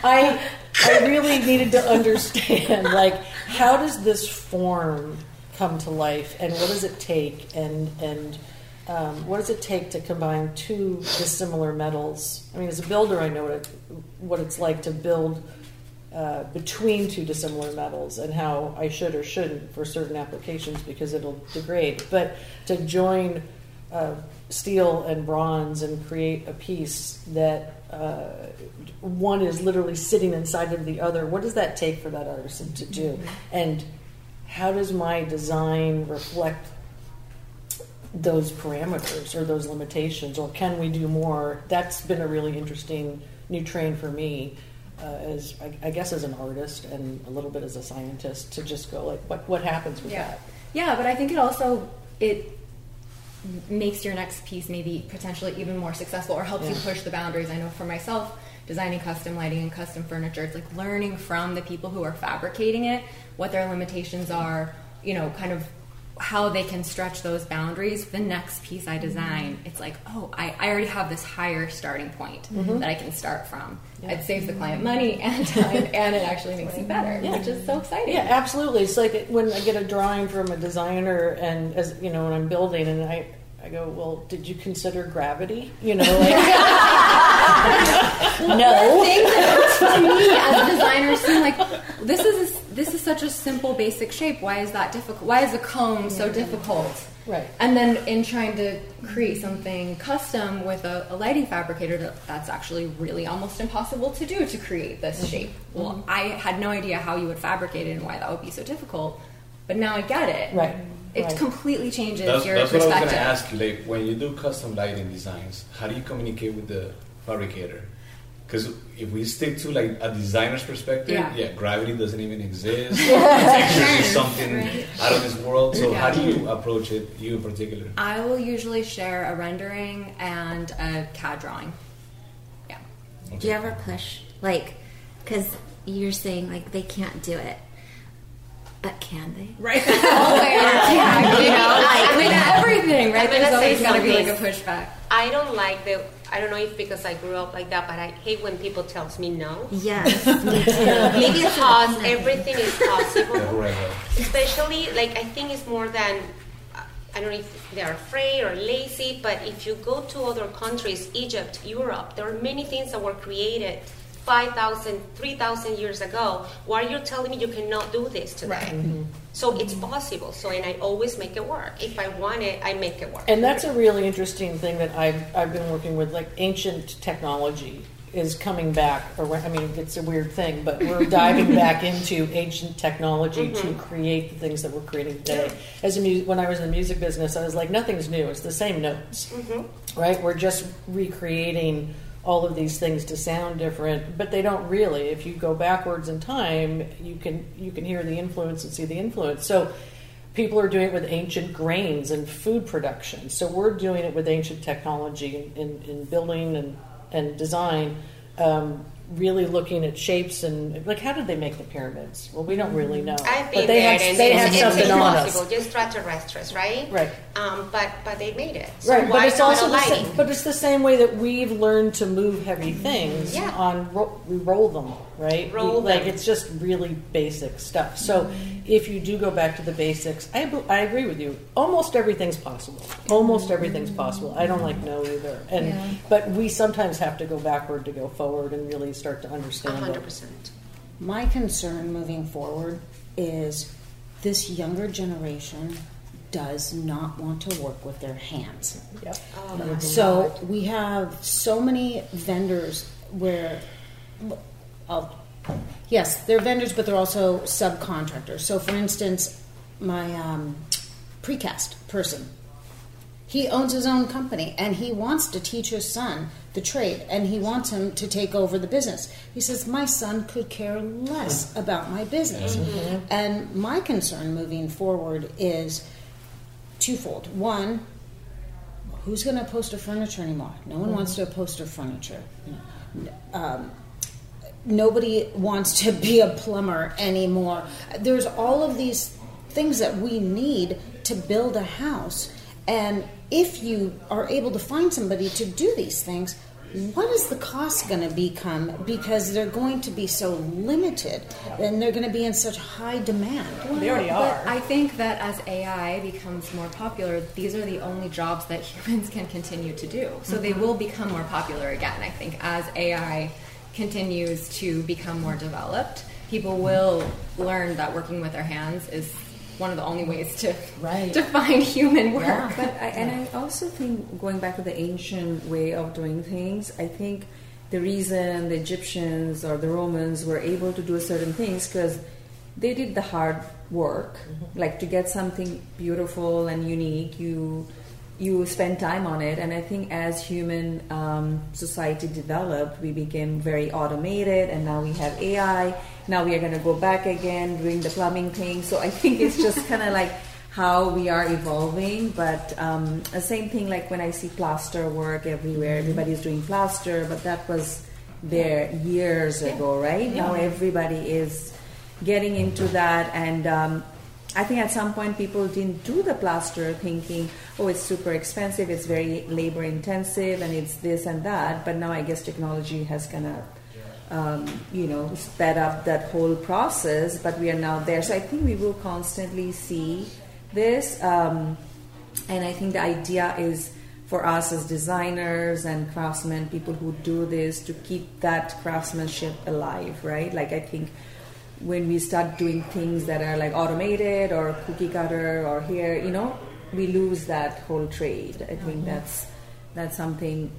I I really needed to understand like how does this form come to life, and what does it take, and and um, what does it take to combine two dissimilar metals? I mean, as a builder, I know what it, what it's like to build uh, between two dissimilar metals and how I should or shouldn't for certain applications because it'll degrade. But to join uh, steel and bronze and create a piece that uh, one is literally sitting inside of the other, what does that take for that artisan to do? And how does my design reflect those parameters or those limitations, or can we do more? That's been a really interesting new train for me, uh, as I, I guess as an artist and a little bit as a scientist, to just go like, what what happens with Yeah. that? Yeah, but I think it also it makes your next piece maybe potentially even more successful or helps you push the boundaries. I know for myself, designing custom lighting and custom furniture, it's like learning from the people who are fabricating it, what their limitations are, you know, kind of how they can stretch those boundaries. The next piece I design, it's like, oh, I, I already have this higher starting point Mhm. that I can start from. Yeah. It saves the client money and time, and it actually makes you better, Yeah. which is so exciting. Yeah, absolutely. It's like when I get a drawing from a designer, and as you know, when I'm building, and I, I go, well, did you consider gravity? You know, like no. Things to me as a designer seem like this is a, this is such a simple, basic shape. Why is that difficult? Why is a comb so difficult? Right. And then in trying to create something custom with a, a lighting fabricator, that, that's actually really almost impossible to do to create this Mhm. shape. Well, Mhm. I had no idea how you would fabricate it and why that would be so difficult, but now I get it. Right. It Right. completely changes That's, your that's what I was going to ask you. Like, when you do custom lighting designs, how do you communicate with the fabricator? Because if we stick to like a designer's perspective, Yeah. yeah, gravity doesn't even exist. Yeah. Textures is something Right. out of this world. So how do you approach it, you in particular? I will usually share a rendering and a CAD drawing. Yeah. Do you ever push, like, because you're saying like they can't do it, but can they? Right. All the way. Yeah, You know, like, with everything, right? There's always got to be like a pushback. I don't like the. I don't know if because I grew up like that, but I hate when people tells me no. Yes. Maybe it's because everything is possible. Right. Especially like I think it's more than I don't know if they're afraid or lazy, but if you go to other countries, Egypt, Europe, there are many things that were created 5,000, 3,000 years ago. Why are you telling me you cannot do this today? So it's possible. So and I always make it work. If I want it, I make it work. And that's a really interesting thing that I've, I've been working with, like ancient technology is coming back around. I mean, it's a weird thing, but we're diving back into ancient technology to Mhm. create the things that we're creating today. As a mu- when I was in the music business, I was like, nothing's new. It's the same notes, Mhm. right? We're just recreating all of these things to sound different, but they don't really. If you go backwards in time, you can you can hear the influence and see the influence. So people are doing it with ancient grains and food production. So we're doing it with ancient technology in, in, in building and, and design, um, really looking at shapes and like how did they make the pyramids? Well, we don't really know. I've been but they there, have they it's, have it's something on impossible. us. Just extraterrestrials, right? Right. Um, but but they made it. So Right, but it's also the same, but it's the same way that we've learned to move heavy things Yeah. on ro- we roll them, right? Roll We- like it's just really basic stuff. So if you do go back to the basics, I, I agree with you. Almost everything's possible. Almost everything's possible. I don't like no either. And Yeah. but we sometimes have to go backward to go forward and really start to understand. it. 100%. My concern moving forward is this younger generation does not want to work with their hands. Yep. Oh, my So we have so many vendors where, I'll, yes, they're vendors, but they're also subcontractors. So, for instance, my um, precast person, he owns his own company and he wants to teach his son the trade and he wants him to take over the business. He says, My son could care less about my business. Mhm. And my concern moving forward is twofold. One, who's going to upholster furniture anymore? No one wants to upholster furniture. Um, nobody wants to be a plumber anymore. There's all of these things that we need to build a house. And if you are able to find somebody to do these things, what is the cost going to become? Because they're going to be so limited and they're going to be in such high demand. They already But I think that as AI becomes more popular, these are the only jobs that humans can continue to do. So they Mhm. will become more popular again. I think as AI continues to become more developed, people will learn that working with their hands is one of the only ways to to find human work. But I, and I also think going back to the ancient way of doing things, I think the reason the Egyptians or the Romans were able to do certain things because they did the hard work, mm-hmm. like to get something beautiful and unique. You you spend time on it, and I think as human um, society developed, we became very automated, and now we have AI. Now we are going to go back again doing the plumbing thing. So I think it's just kind of like how we are evolving. But um, the same thing, like when I see plaster work everywhere, everybody's doing plaster, but that was there years ago, right? Now everybody is getting into that, and um, I think at some point people didn't do the plaster thinking, oh, it's super expensive, it's very labor intensive, and it's this and that. But now I guess technology has kind of um, you know, sped up that whole process, but we are now there. So I think we will constantly see this. Um, and I think the idea is for us as designers and craftsmen, people who do this, to keep that craftsmanship alive, right? Like I think when we start doing things that are like automated or cookie cutter or here, you know, we lose that whole trade. I think Mhm. that's that's something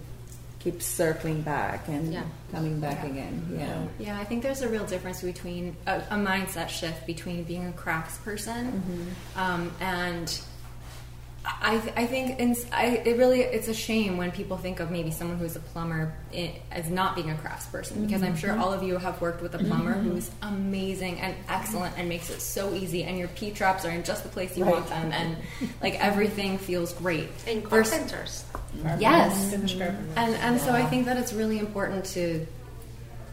keeps circling back and Yeah. coming back again. Yeah. Yeah, I think there's a real difference between a, a mindset shift between being a craftsperson Mm-hmm. um, and I, th- I think in, I, it really it's a shame when people think of maybe someone who's a plumber i as not being a craftsperson because I'm sure Mhm. all of you have worked with a plumber Mhm. who's amazing and excellent and makes it so easy and your P traps are in just the place you Right. want them and like everything feels great. And Vers- carpenters. Yes. Finish carpenters. And and so I think that it's really important to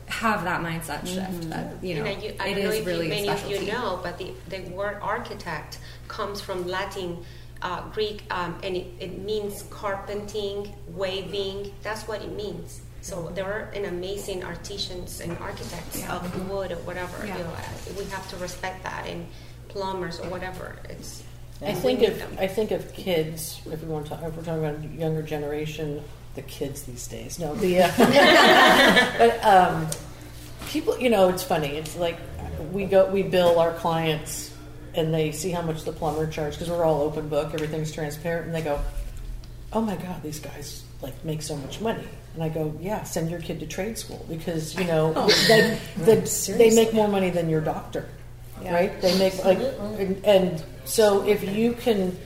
have that mindset shift. That you know, you, I it don't know is if really you, a many of you know, but the, the word architect comes from Latin, uh, Greek, um, and it, it means carpenting, waving. That's what it means. So there are an amazing artisans and architects Yeah. of wood or whatever. Yeah. You know, uh, we have to respect that, and plumbers or whatever. It's I think need if them. I think of kids, if we want to, if we're talking about younger generation, the kids these days. No, the uh, but um, people, you know, it's funny. It's like we go, we bill our clients, and they see how much the plumber charged because we're all open book, everything's transparent, and they go, "Oh my God, these guys like make so much money." And I go, "Yeah, send your kid to trade school because you know Oh. they, they, they make more money than your doctor." Yeah. right? They make like, and, and so if you can,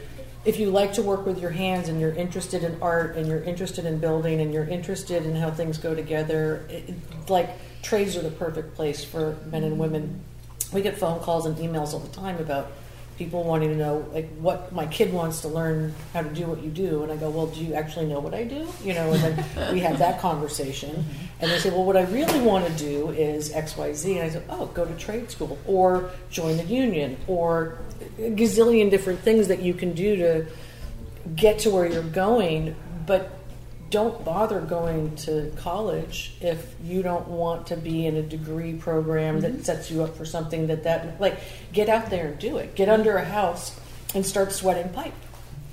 if you like to work with your hands and you're interested in art and you're interested in building and you're interested in how things go together, it, like trades are the perfect place for men and women. We get phone calls and emails all the time about people wanting to know like what my kid wants to learn how to do what you do. And i go well do you actually know what i do? You know and then we have that conversation. Mm-hmm. And they say well what i really want to do is xyz and i said oh go to trade school or join the union or a gazillion different things that you can do to get to where you're going. But don't bother going to college if you don't want to be in a degree program that sets you up for something that that like get out there and do it. Get under a house and start sweating pipe.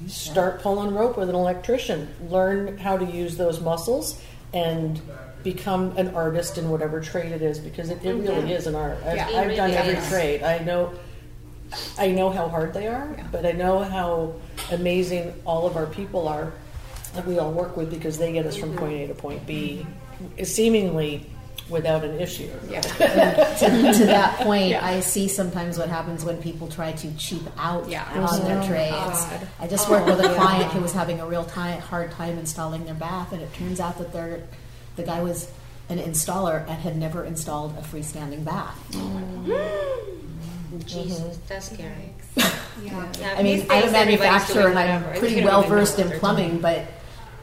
Start pulling rope with an electrician. Learn how to use those muscles and become an artist in whatever trade it is because it, it really Mhm. is an art. I've, Yeah. I've done really every is. trade. I know I know how hard they are, but I know how amazing all of our people are that we all work with because they get us from point A to point B mm-hmm. seemingly without an issue. to, to that point, Yeah. I see sometimes what happens when people try to cheap out Yeah. on their Oh, trades. God. I just worked with a Oh, client who was having a real time, hard time installing their bath, and it turns out that they're, the guy was an installer and had never installed a freestanding bath. Mm-hmm. Jesus, that's scary. Yeah. Yeah, I mean, I'm a manufacturer and I'm pretty well versed in plumbing, doing. but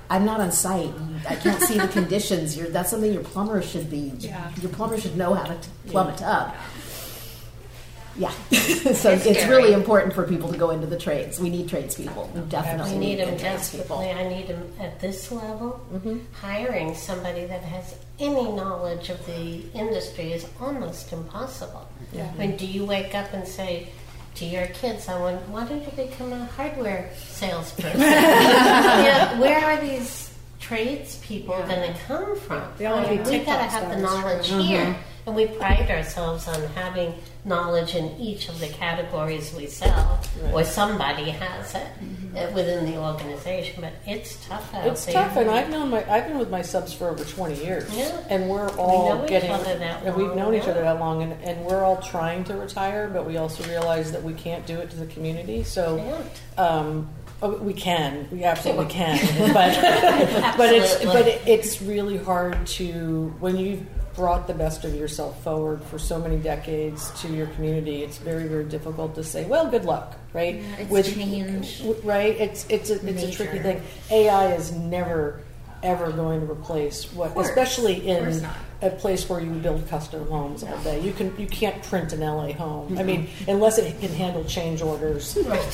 I'm not on site. I can't see the conditions. You're, that's something your plumber should be. Yeah. Your plumber should know how to t- plumb Yeah. a tub. Yeah. so It's it's, really important for people to go into the trades. We need tradespeople. We definitely I need them good desperately. I need them at this level. Mm-hmm. Hiring somebody that has any knowledge of the industry is almost impossible. Yeah. I mean, do you wake up and say to your kids, "I want, why don't you become a hardware salesperson?" yeah, where are these tradespeople going to come from? They all I mean, be we got to have the knowledge Mhm. here, and we pride ourselves on having knowledge in each of the categories we sell, or somebody has it uh, within the organization. But it's tough out It's there. tough, and I've known my I've been with my subs for over twenty years, Yeah. and we're all know each getting other that and we've long, known each yeah. other that long, and, and we're all trying to retire, but we also realize that we can't do it to the community. So, um, oh, we can, we absolutely can, but but it's Absolutely. but it, it's really hard to when you've brought the best of yourself forward for so many decades to your community. It's very very difficult to say, well, good luck, right? Yeah, it's change. right? It's it's a it's a tricky thing. AI is never ever going to replace what, course. especially in not. a place where you build custom homes all day. You can you can't print an LA home. I mean, unless it can handle change orders. Very good.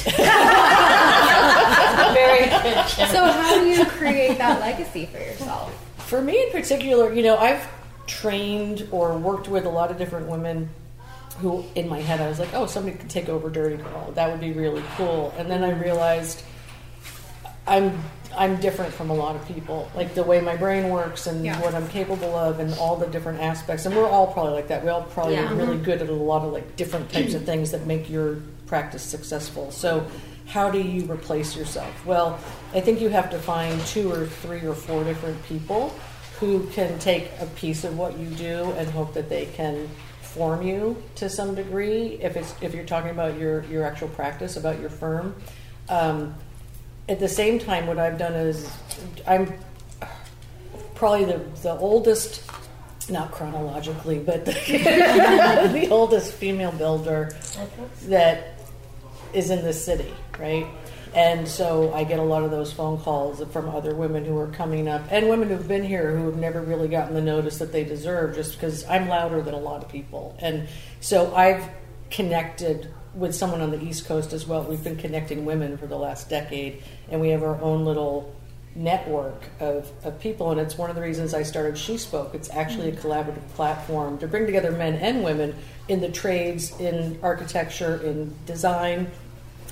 So how do you create that legacy for yourself? For me in particular, you know, I've trained or worked with a lot of different women who, in my head, I was like, oh, somebody could take over Dirty Girl. That would be really cool. And then I realized I'm I'm different from a lot of people. Like the way my brain works and Yeah. what I'm capable of, and all the different aspects. And we're all probably like that. We all probably Yeah. are really Mhm. good at a lot of like different types of things that make your practice successful. So, how do you replace yourself? Well, I think you have to find two or three or four different people who can take a piece of what you do and hope that they can form you to some degree. If it's if you're talking about your your actual practice, about your firm. Um, at the same time, what I've done is I'm probably the, the oldest, not chronologically, but the, the oldest female builder that is in this city, right? And so I get a lot of those phone calls from other women who are coming up and women who've been here who have never really gotten the notice that they deserve just because I'm louder than a lot of people. And so I've connected with someone on the East Coast as well. We've been connecting women for the last decade and we have our own little network of, of people and it's one of the reasons I started She Spoke. It's actually a mm. collaborative platform to bring together men and women in the trades, in architecture, in design,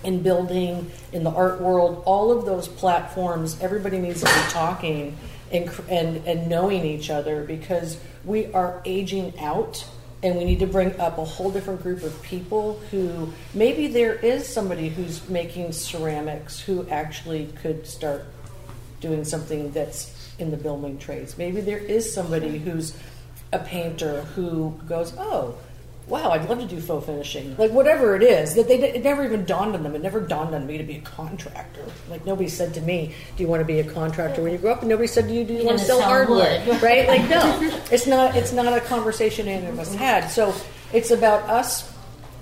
in building, in the art world, all of those platforms, everybody needs to be talking and, and, and knowing each other because we are aging out and we need to bring up a whole different group of people who maybe there is somebody who's making ceramics who actually could start doing something that's in the building trades. Maybe there is somebody who's a painter who goes, oh, wow, I'd love to do faux finishing. Like whatever it is, that they it never even dawned on them. It never dawned on me to be a contractor. Like nobody said to me, "Do you want to be a contractor when you grow up?" And nobody said to you, "Do you You're want to sell sell hardware?" wood. Right? Like no, it's not. It's not a conversation any of us had. So it's about us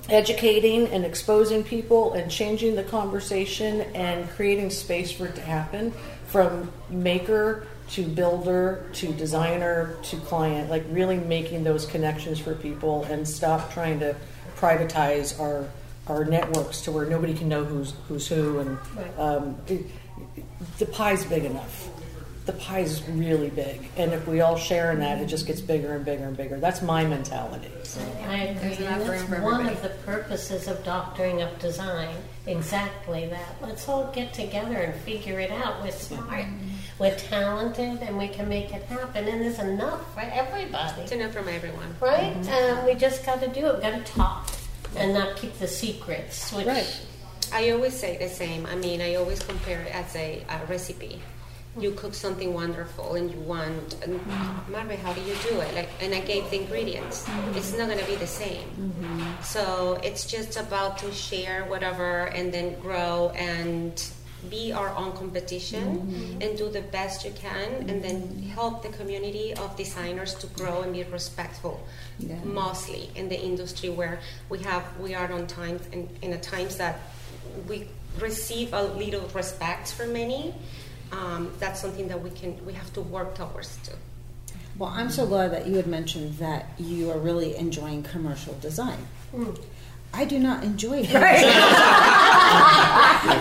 educating and exposing people and changing the conversation and creating space for it to happen from maker to builder to designer to client like really making those connections for people and stop trying to privatize our our networks to where nobody can know who's who's who and um, it, the pie's big enough the pie's really big and if we all share in that it just gets bigger and bigger and bigger that's my mentality so. I agree. And that's one of the purposes of doctoring up design. Exactly that. Let's all get together and figure it out. We're smart, we're talented, and we can make it happen. And there's enough for everybody. It's enough from everyone. Right? Mm-hmm. Um, we just got to do it. We've got to talk and not keep the secrets. Which, Right. I always say the same. I mean, I always compare it as a, a recipe. You cook something wonderful and you want, and, mm-hmm. Marve, how do you do it? Like, and I gave the ingredients. Mm-hmm. It's not going to be the same. So it's just about to share whatever and then grow and be our own competition mm-hmm. and do the best you can and then mm-hmm. help the community of designers to grow and be respectful Yeah. mostly in the industry where we have we are on times in, in a times that we receive a little respect from many um, that's something that we can we have to work towards too. Well, I'm so glad that you had mentioned that you are really enjoying commercial design. Mm. I do not enjoy it. Right.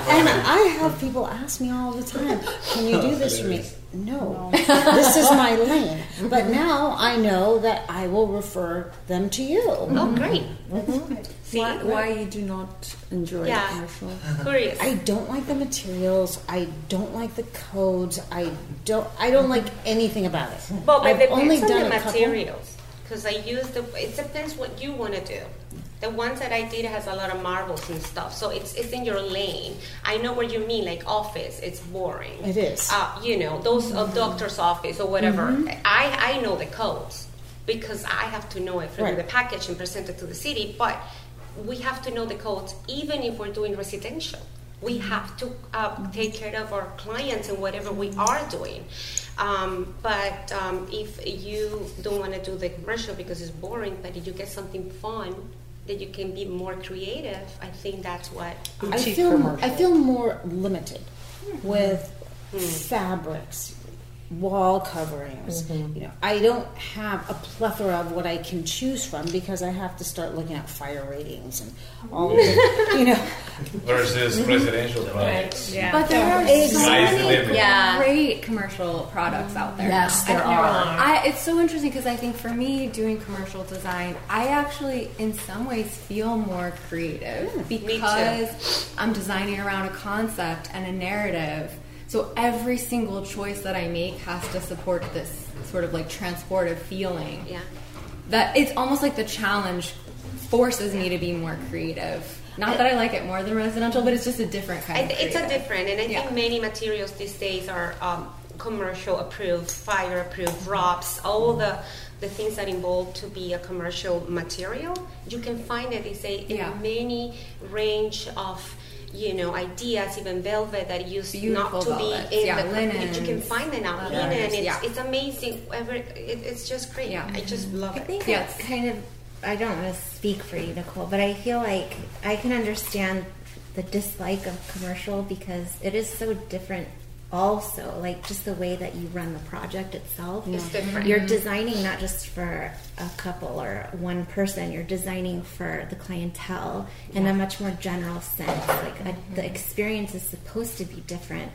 and I have people ask me all the time, "Can you do this for me?" No, this is my lane. But mm-hmm. now I know that I will refer them to you. Oh, great. Mm-hmm. Mm-hmm. Why, why you do not enjoy Yeah. commercial? Curious. I don't like the materials. I don't like the codes. I don't. I don't like anything about it. But, but I've only done the materials because I use the. It depends what you want to do. The ones that I did has a lot of marbles and stuff, so it's it's in your lane. I know what you mean, like office. It's boring. It is. Uh, you know, those uh, doctor's office or whatever. Mhm. I I know the codes because I have to know it through Right. the package and present it to the city. But we have to know the codes even if we're doing residential. We have to uh, take care of our clients and whatever we are doing. Um, but um, if you don't want to do the commercial because it's boring, but if you get something fun that you can be more creative, I think that's what I feel I feel more limited hmm. with hmm. fabrics, wall coverings. Mm-hmm. You know, I don't have a plethora of what I can choose from because I have to start looking at fire ratings and all of the, you know. Versus residential projects. But there are Sky's so the many yeah. great commercial products out there. Yes, now. there I- are. I, it's so interesting because I think for me, doing commercial design, I actually, in some ways, feel more creative because I'm designing around a concept and a narrative. So every single choice that I make has to support this sort of like transportive feeling. Yeah. That it's almost like the challenge forces me to be more creative. Not that I like it more than residential, but it's just a different kind th- it's a different, and I Yeah. think many materials these days are um, commercial approved, fire approved, ROPS, all the the things that involve to be a commercial material. You can find it. They say in Yeah. many range of you know ideas, even velvet that used Beautiful not to velvets, be in yeah, the. linens, you can find it now. Linen. It's, yeah. it's amazing. Every, it, it's just great. Yeah. I just love I it. I think it's kind of. I don't want to speak for you, Nicole, but I feel like I can understand the dislike of commercial because it is so different. Also, like just the way that you run the project itself, It's different. You're Mhm. designing not just for a couple or one person. You're designing for the clientele in a much more general sense. Like a, the experience is supposed to be different.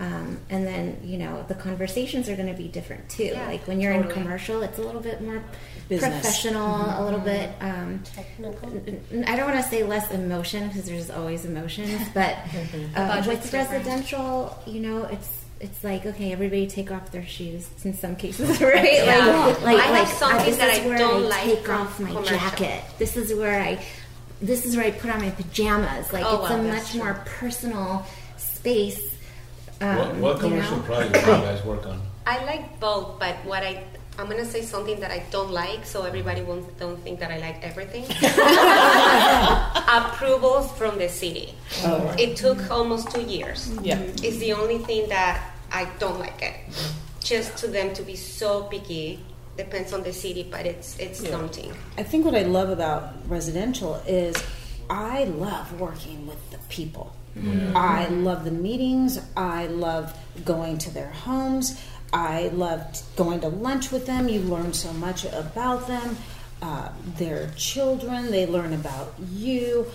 Um, and then you know the conversations are going to be different too. Yeah, like when you're totally. in commercial, it's a little bit more Business. professional, Mhm. a little bit. Um, I don't want to say less emotion because there's always emotions, but uh, Budget's with different. residential, you know, it's it's like okay, everybody take off their shoes in some cases, right? Yeah. Like, like, I have like something uh, this that is I where don't I like take from off my commercial. jacket. This is where I. This is where I put on my pajamas. Like Oh, it's wow, a much true. more personal space. Um, what what you commercial know? projects do you guys work on? I like both, but what I I'm gonna say something that I don't like, so everybody won't don't think that I like everything. Approvals from the city. Oh, right. It took almost two years. Yeah. It's the only thing that I don't like it. Just to them to be so picky. Depends on the city, but it's it's daunting. I think what I love about residential is I love working with the people. I love the meetings. I love going to their homes. I love going to lunch with them. You learn so much about them, uh, their children. They learn about you.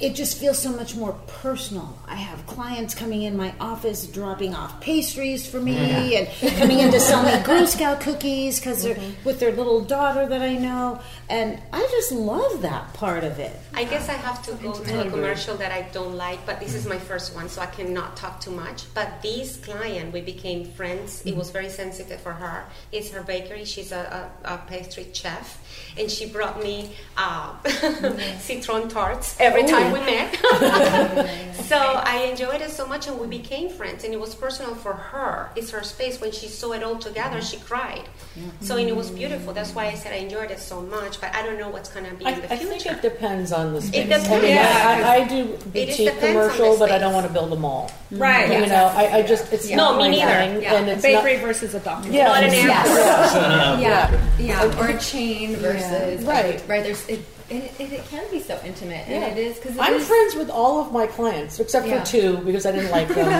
It just feels so much more personal. I have clients coming in my office dropping off pastries for me Yeah. and coming in to sell me Girl Scout cookies because they're with their little daughter that I know. And I just love that part of it. I guess I have to go to a commercial that I don't like, but this is my first one, so I cannot talk too much. But this client, we became friends. It was very sensitive for her. It's her bakery. She's a, a, a pastry chef, and she brought me uh, citron tarts every Oh. Time we met. so I enjoyed it so much, and we became friends. And it was personal for her. It's her space. When she saw it all together, she cried. So and it was beautiful. That's why I said I enjoyed it so much. But I don't know what's gonna be I, in the I future. think it depends on the space. It space. depends. I, mean, Yeah. I, I do It just boutique depends on commercial, the but I space. don't want to build a mall. Mm-hmm. Right. You Yeah. know, I, I just it's Yeah. not No, me my neither. thing, Yeah. and A it's bakery not, versus a doctor. Yeah, Not an yeah. airport. yeah, Yeah. yeah, or a chain versus Right. right. There's it, And it, it, it can be so intimate, Yeah. and it is because I'm friends with all of my clients except Yeah. for two because I didn't like them.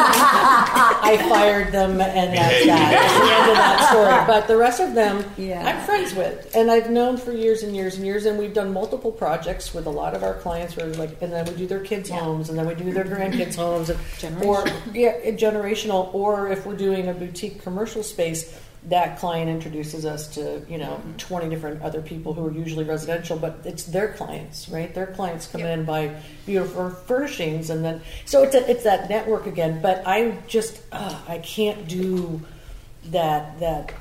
I fired them, and that's that. That's the end of that story. But the rest of them, Yeah. I'm friends with, and I've known for years and years and years. And we've done multiple projects with a lot of our clients. Where like, and then we do their kids' homes, and then we do their grandkids' homes, and, or yeah, generational. Or if we're doing a boutique commercial space. That client introduces us to you know twenty different other people who are usually residential, but it's their clients, right? Their clients come in by beautiful furnishings, and then so it's a, it's that network again. But I just uh, I can't do that that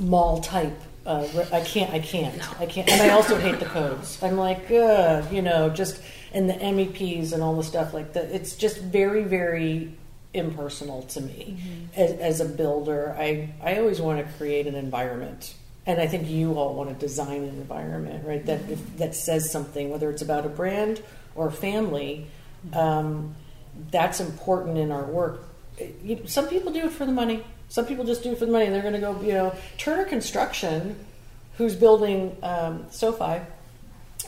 mall type. Uh, I can't. I can't. I can't. And I also hate the codes. I'm like, uh, you know, just and the MEPs and all the stuff like that. It's just very, very impersonal to me as, as a builder. I I always want to create an environment, and I think you all want to design an environment, right? That if, that says something, whether it's about a brand or a family. Um, that's important in our work. It- you- Some people do it for the money. Some people just do it for the money. They're going to go, you know, Turner Construction, who's building um, SoFi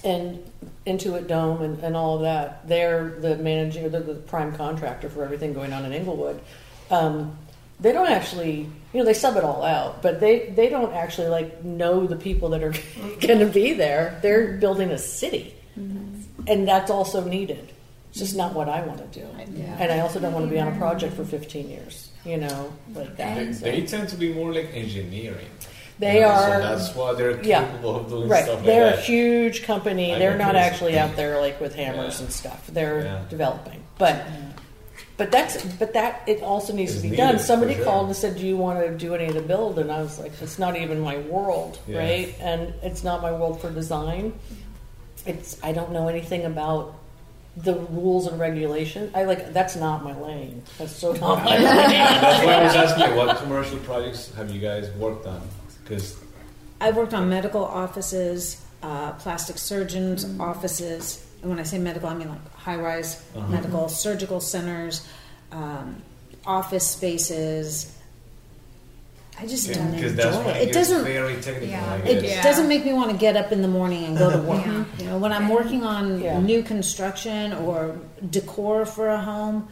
and Intuit Dome and, and all of that. They're the managing, they're the prime contractor for everything going on in Inglewood. Um, they don't actually, you know, they sub it all out, but they they don't actually like know the people that are going to be there. They're building a city, and that's also needed. It's just not what I want to do, and I also don't want to be on a project for 15 years. You know, like that. They, So- they tend to be more like engineering. They know, are. So that's why they're yeah. capable of doing right. stuff like They're that. a huge company. I They're not actually out there like with hammers Yeah. and stuff. They're Yeah. developing, but but that's but that it also needs It's to be needed, done. Somebody sure. called and said, "Do you want to do any of the build?" And I was like, "It's not even my world, Yeah. right? And it's not my world for design. It's I don't know anything about." The rules and regulation, I like. That's not my lane. That's so not my lane. That's why I was asking you, what commercial projects have you guys worked on? Because I've worked on medical offices, uh, plastic surgeons' offices. And when I say medical, I mean like high rise Uh-huh. medical, surgical centers, um, office spaces. I just don't because enjoy that's it. It doesn't. very technical. I It guess. doesn't make me want to get up in the morning and go to work. You know, when I'm working on Yeah. new construction or decor for a home,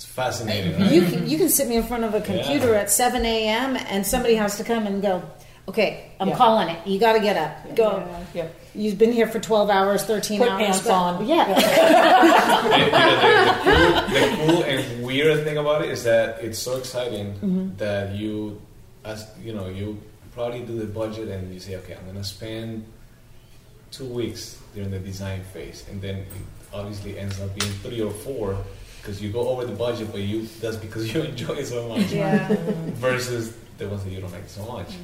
It's fascinating. Right? you can, you can sit me in front of a computer Yeah. at 7 a.m. and somebody has to come and go, okay, I'm Yeah. calling it. You got to get up. Go. Yeah. You've been here for 12 hours, 13 Put hours. pants on. Yeah. And, you know, the, the, cool, the cool and weird thing about it is that it's so exciting Mhm. that you, as you know, you probably do the budget and you say, okay, I'm gonna spend two weeks during the design phase, and then it obviously ends up being three or four because you go over the budget, but you that's because you enjoy it so much. Yeah. Versus the ones that you don't like so much.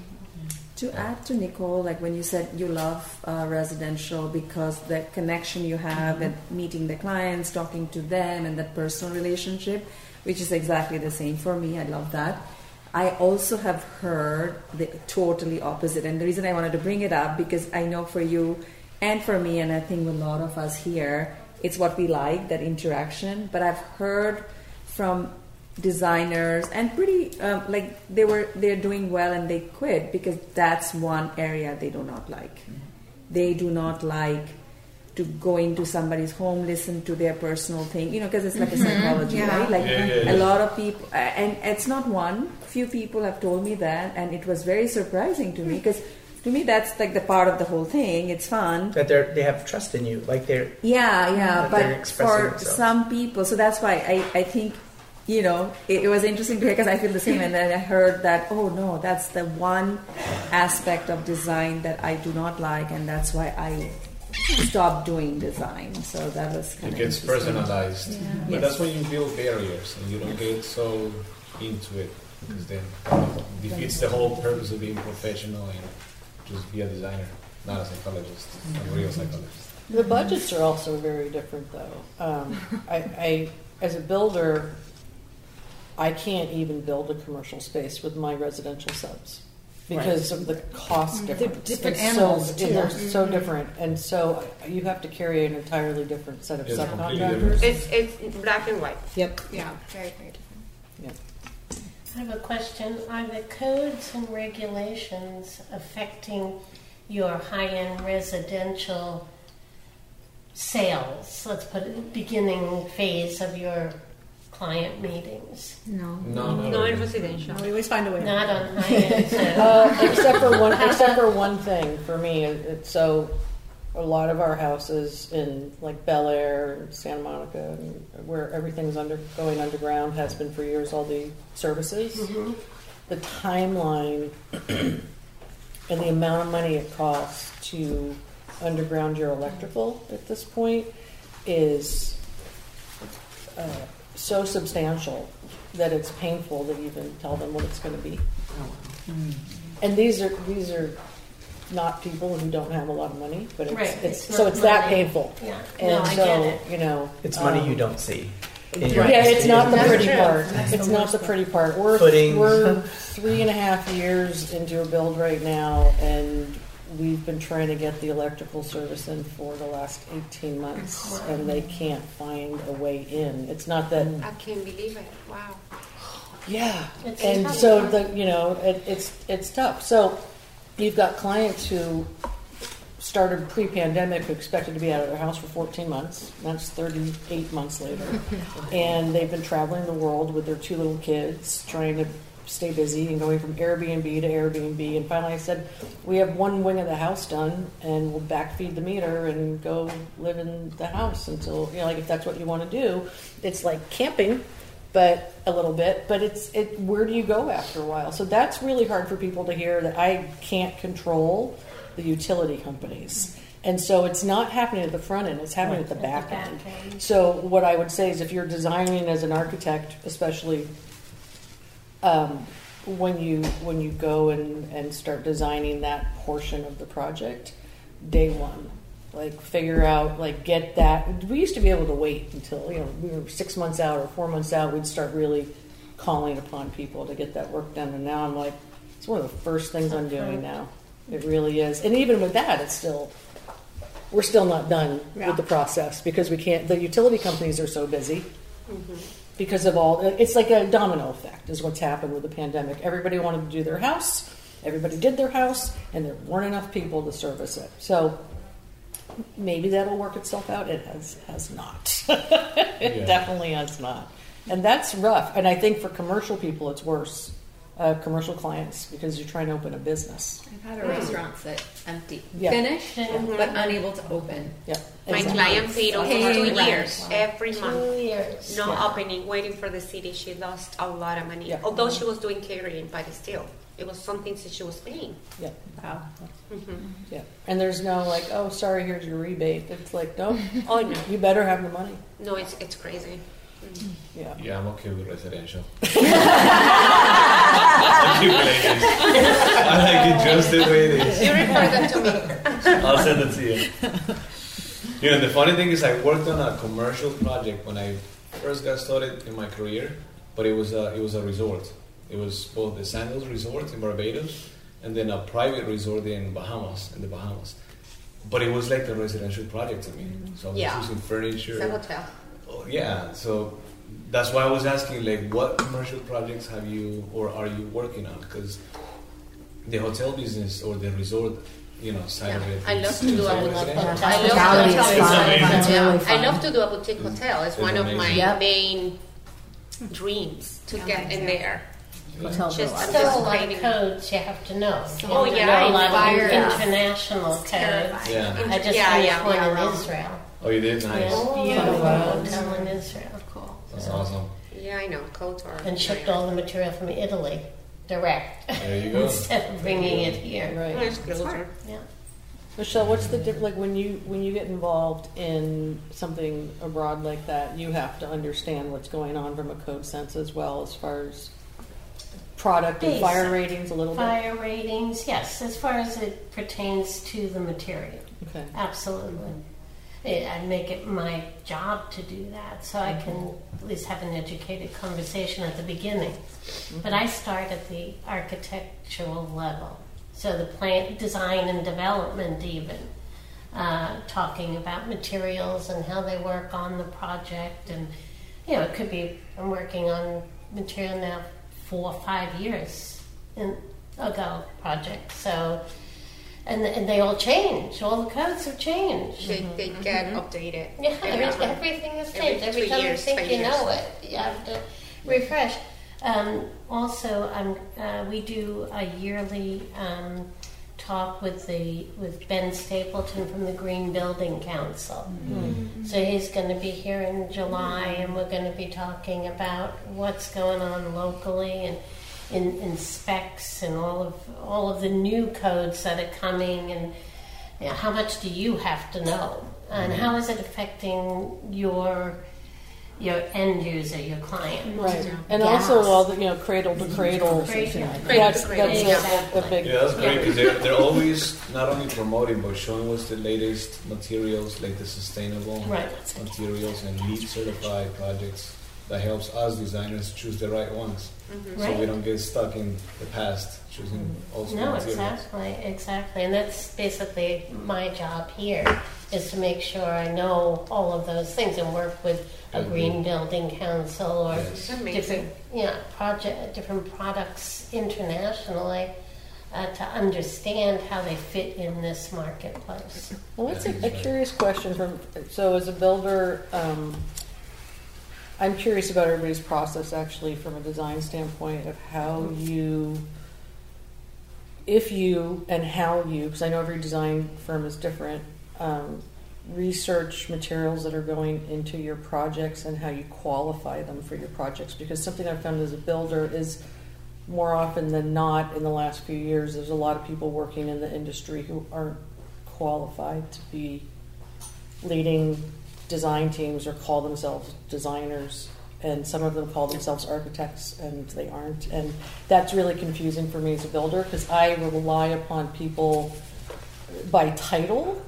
To add to Nicole, like when you said you love uh, residential because the connection you have and meeting the clients, talking to them, and that personal relationship, which is exactly the same for me. I love that. I also have heard the totally opposite, and the reason I wanted to bring it up because I know for you and for me, and I think a lot of us here, it's what we like that interaction. But I've heard from designers and pretty um, like they were they're doing well and they quit because that's one area they do not like. They do not like to go into somebody's home listen to their personal thing you know because it's like a Mhm, psychology yeah. right? Like Yeah, yeah, a lot of people and it's not one. Few people have told me that and it was very surprising to me because to me that's like the part of the whole thing it's fun that they're they have trust in you, like they're yeah, yeah, that but for themselves. some people, so that's why I, I think, you know, it, it was interesting to hear because I feel the same. And then I heard that, oh no, that's the one aspect of design that I do not like, and that's why I stopped doing design. So that was kind It of gets personalized, Yeah. but Yes. that's when you build barriers and you don't get so into it because then it defeats the whole purpose of being professional and just be a designer, not a psychologist, a real psychologist. The budgets are also very different, though. Um, I, I, as a builder, I can't even build a commercial space with my residential subs because of the cost Mm. They're difference. different It's animals, so, too. They're so Mhm. different, and so you have to carry an entirely different set of It's subcontractors. It's, it's black and white. Yep. Yeah, very, very different. I have a question. Are the codes and regulations affecting your high-end residential sales? Let's put it beginning phase of your client meetings. No. No, no, No in residential. We always find a way. Not on high-end sales. Uh, except for one, except for one thing for me. It, it- so, a lot of our houses in like Bel Air, Santa Monica, where everything's under going underground has been for years. All the services, the timeline, and the amount of money it costs to underground your electrical at this point is uh, so substantial that it's painful to even tell them what it's going to be. And these are these are not people who don't have a lot of money, but it's, Right, it's, it's so not it's that money. painful. Yeah. And No, I so get it. you know, It's money um, you don't see. in yeah, it's not the That's pretty true. part. That's It's the not worst the pretty part. We're Footings. we're three and a half years into a build right now, and we've been trying to get the electrical service in for the last eighteen months, and they can't find a way in. It's not that. I can't believe it. Wow. Yeah, It's and tough. so the you know it, it's it's tough. So you've got clients who started pre-pandemic who expected to be out of their house for 14 months. That's 38 months later, and they've been traveling the world with their two little kids, trying to stay busy and going from Airbnb to Airbnb. And finally, I said, "We have one wing of the house done, and we'll backfeed the meter and go live in the house until you know, like if that's what you want to do." It's like camping but a little bit but it's it where do you go after a while? So that's really hard for people to hear that i can't control the utility companies. And so it's not happening at the front end it's happening at the back end. So what i would say is if you're designing as an architect especially um, when you when you go and, and start designing that portion of the project day one like figure out like get that. We used to be able to wait until you know we were six months out or four months out we'd start really calling upon people to get that work done. And now i'm like it's one of the first things i'm doing now. It really is. And even with that it's still we're still not done Yeah. with the process because we can't the utility companies are so busy mm-hmm. because of all it's like a domino effect is what's happened with the pandemic. Everybody wanted to do their house. Everybody did their house and there weren't enough people to service it. So maybe that'll work itself out it has has not it Yeah. definitely has not and that's rough and i think for commercial people it's worse uh, commercial clients because you're trying to open a business I've had a restaurant sit empty, Yeah. finished, but unable to open. yeah My exactly. client paid over two rent. years every month. Two years. No Yeah. opening, waiting for the city. She lost a lot of money. Yeah. Although she was doing catering, but still, it was something that she was paying. yeah Wow. Mm-hmm. yeah and there's no like oh sorry here's your rebate it's like no Oh no, you better have the money no, it's it's crazy. Mm. yeah Yeah, I'm okay with residential. I keep ladies. I like it just the way it is. You refer that to me. I'll send it to you. You know, the funny thing is, I worked on a commercial project when I first got started in my career, but it was a, it was a resort. It was both the Sandals Resort in Barbados and then a private resort in Bahamas, in the Bahamas. But it was like a residential project to me. Mm-hmm. So I was Yeah. using furniture. It's a hotel. Oh, yeah, so that's why I was asking, like, what commercial projects have you or are you working on? Because the hotel business or the resort, you know, side of it. I love to do a boutique hotel. I love to do fun. amazing. It's. I love to do a boutique hotel. It's It's one of my Yep. main dreams to get in there. Hotel Just- bill. I'm a lot of codes you have to know. Oh, you Oh, have to yeah, know a I lot fire of it. international codes. Yeah. I just Yeah, finished yeah, one yeah, in well. Israel. Oh, you did? Nice. Oh, yeah, beautiful hotel in Israel. Cool. That's awesome. Yeah, I know. Codes are. And shipped all the material from Italy direct There you go. instead of bringing it here. right oh, It's closer. Yeah. Michelle, what's the difference? Like when you when you get involved in something abroad like that, you have to understand what's going on from a code sense as well, as far as product and fire ratings a little bit? Fire ratings, yes, as far as it pertains to the material. Okay. Absolutely. I I make it my job to do that so I can at least have an educated conversation at the beginning. But I start at the architectural level. So the plant design and development, even uh, talking about materials and how they work on the project. And, you know, it could be I'm working on material now four or five years in, ago project. So and, and they all change. All the codes have changed. They, they get updated. Yeah, every, Every- everything has changed. Every two time years, you think you know years. it, you have to refresh. Um, also, um, uh, we do a yearly um, talk with the with Ben Stapleton from the Green Building Council. Mm-hmm. So he's going to be here in July, and we're going to be talking about what's going on locally and in, in specs and all of all of the new codes that are coming, and you know, how much do you have to know, and Mm-hmm. how is it affecting your your end user, your client? Right, and Gas. also all the you know cradle to cradle. Cradle- Yeah, that's, to cradle, that's exactly. a, big. Yeah, that's great because they're, they're always not only promoting but showing us the latest materials, like the sustainable Right. materials and LEED certified projects that helps us designers choose the right ones, Mhm. so Right. we don't get stuck in the past choosing old school No, materials. exactly, exactly, and that's basically my job here is to make sure I know all of those things and work with a Good. green building council or Yes. different, yeah, project, different products internationally uh, to understand how they fit in this marketplace. Well, that's a, a curious question from. So, as a builder, um, I'm curious about everybody's process actually from a design standpoint of how you, if you and how you, because I know every design firm is different, um, research materials that are going into your projects and how you qualify them for your projects. Because something I've found as a builder is more often than not in the last few years, there's a lot of people working in the industry who aren't qualified to be leading design teams or call themselves designers. And some of them call themselves architects and they aren't. And that's really confusing for me as a builder because I rely upon people by title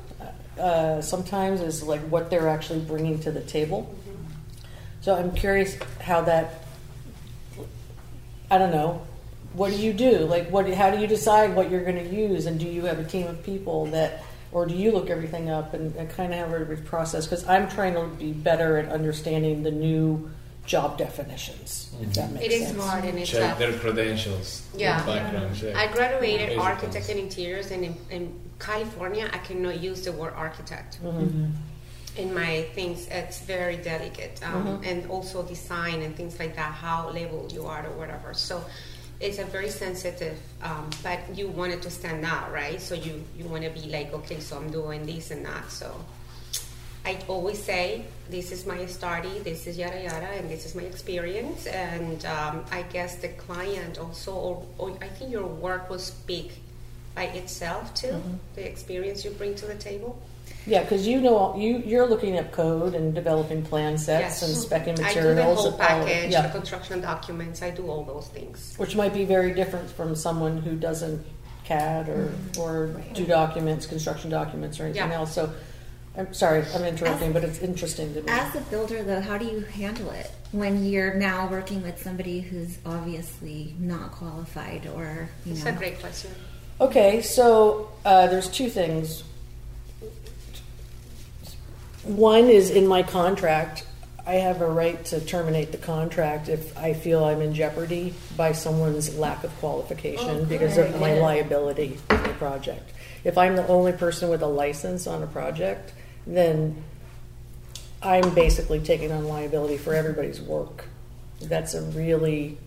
uh, sometimes is like what they're actually bringing to the table. So I'm curious how that I don't know. What do you do? Like, what? How do you decide what you're going to use? And do you have a team of people that, or do you look everything up and, and kind of have a process? Because I'm trying to be better at understanding the new job definitions. If that makes It is sense. smart and it's Check their credentials, Yeah. their background check. I graduated Basic architect things. and interiors, and in, in California, I cannot use the word architect. Mhm. In my things, it's very delicate, um, Mhm. and also design and things like that, how labeled you are or whatever. So it's a very sensitive, um, but you want it to stand out, right? So you, you want to be like, okay, so I'm doing this and that. So I always say, this is my study, this is yada yada, and this is my experience. And um, I guess the client also, or, or I think your work will speak by itself too, Mhm. the experience you bring to the table. Yeah, because you know you you're looking at code and developing plan sets and specking I do the materials. whole package, yeah. the construction documents, I do all those things. which might be very different from someone who doesn't CAD or, or do documents, construction documents or anything Yeah. else. So, I'm sorry, I'm interrupting, but it's interesting to me. As a builder, though, how do you handle it when you're now working with somebody who's obviously not qualified or you It's know? a great question. Okay, so uh, there's two things. One is in my contract, I have a right to terminate the contract if I feel I'm in jeopardy by someone's lack of qualification Oh, because of my liability for the project. If I'm the only person with a license on a project, then I'm basically taking on liability for everybody's work. That's a really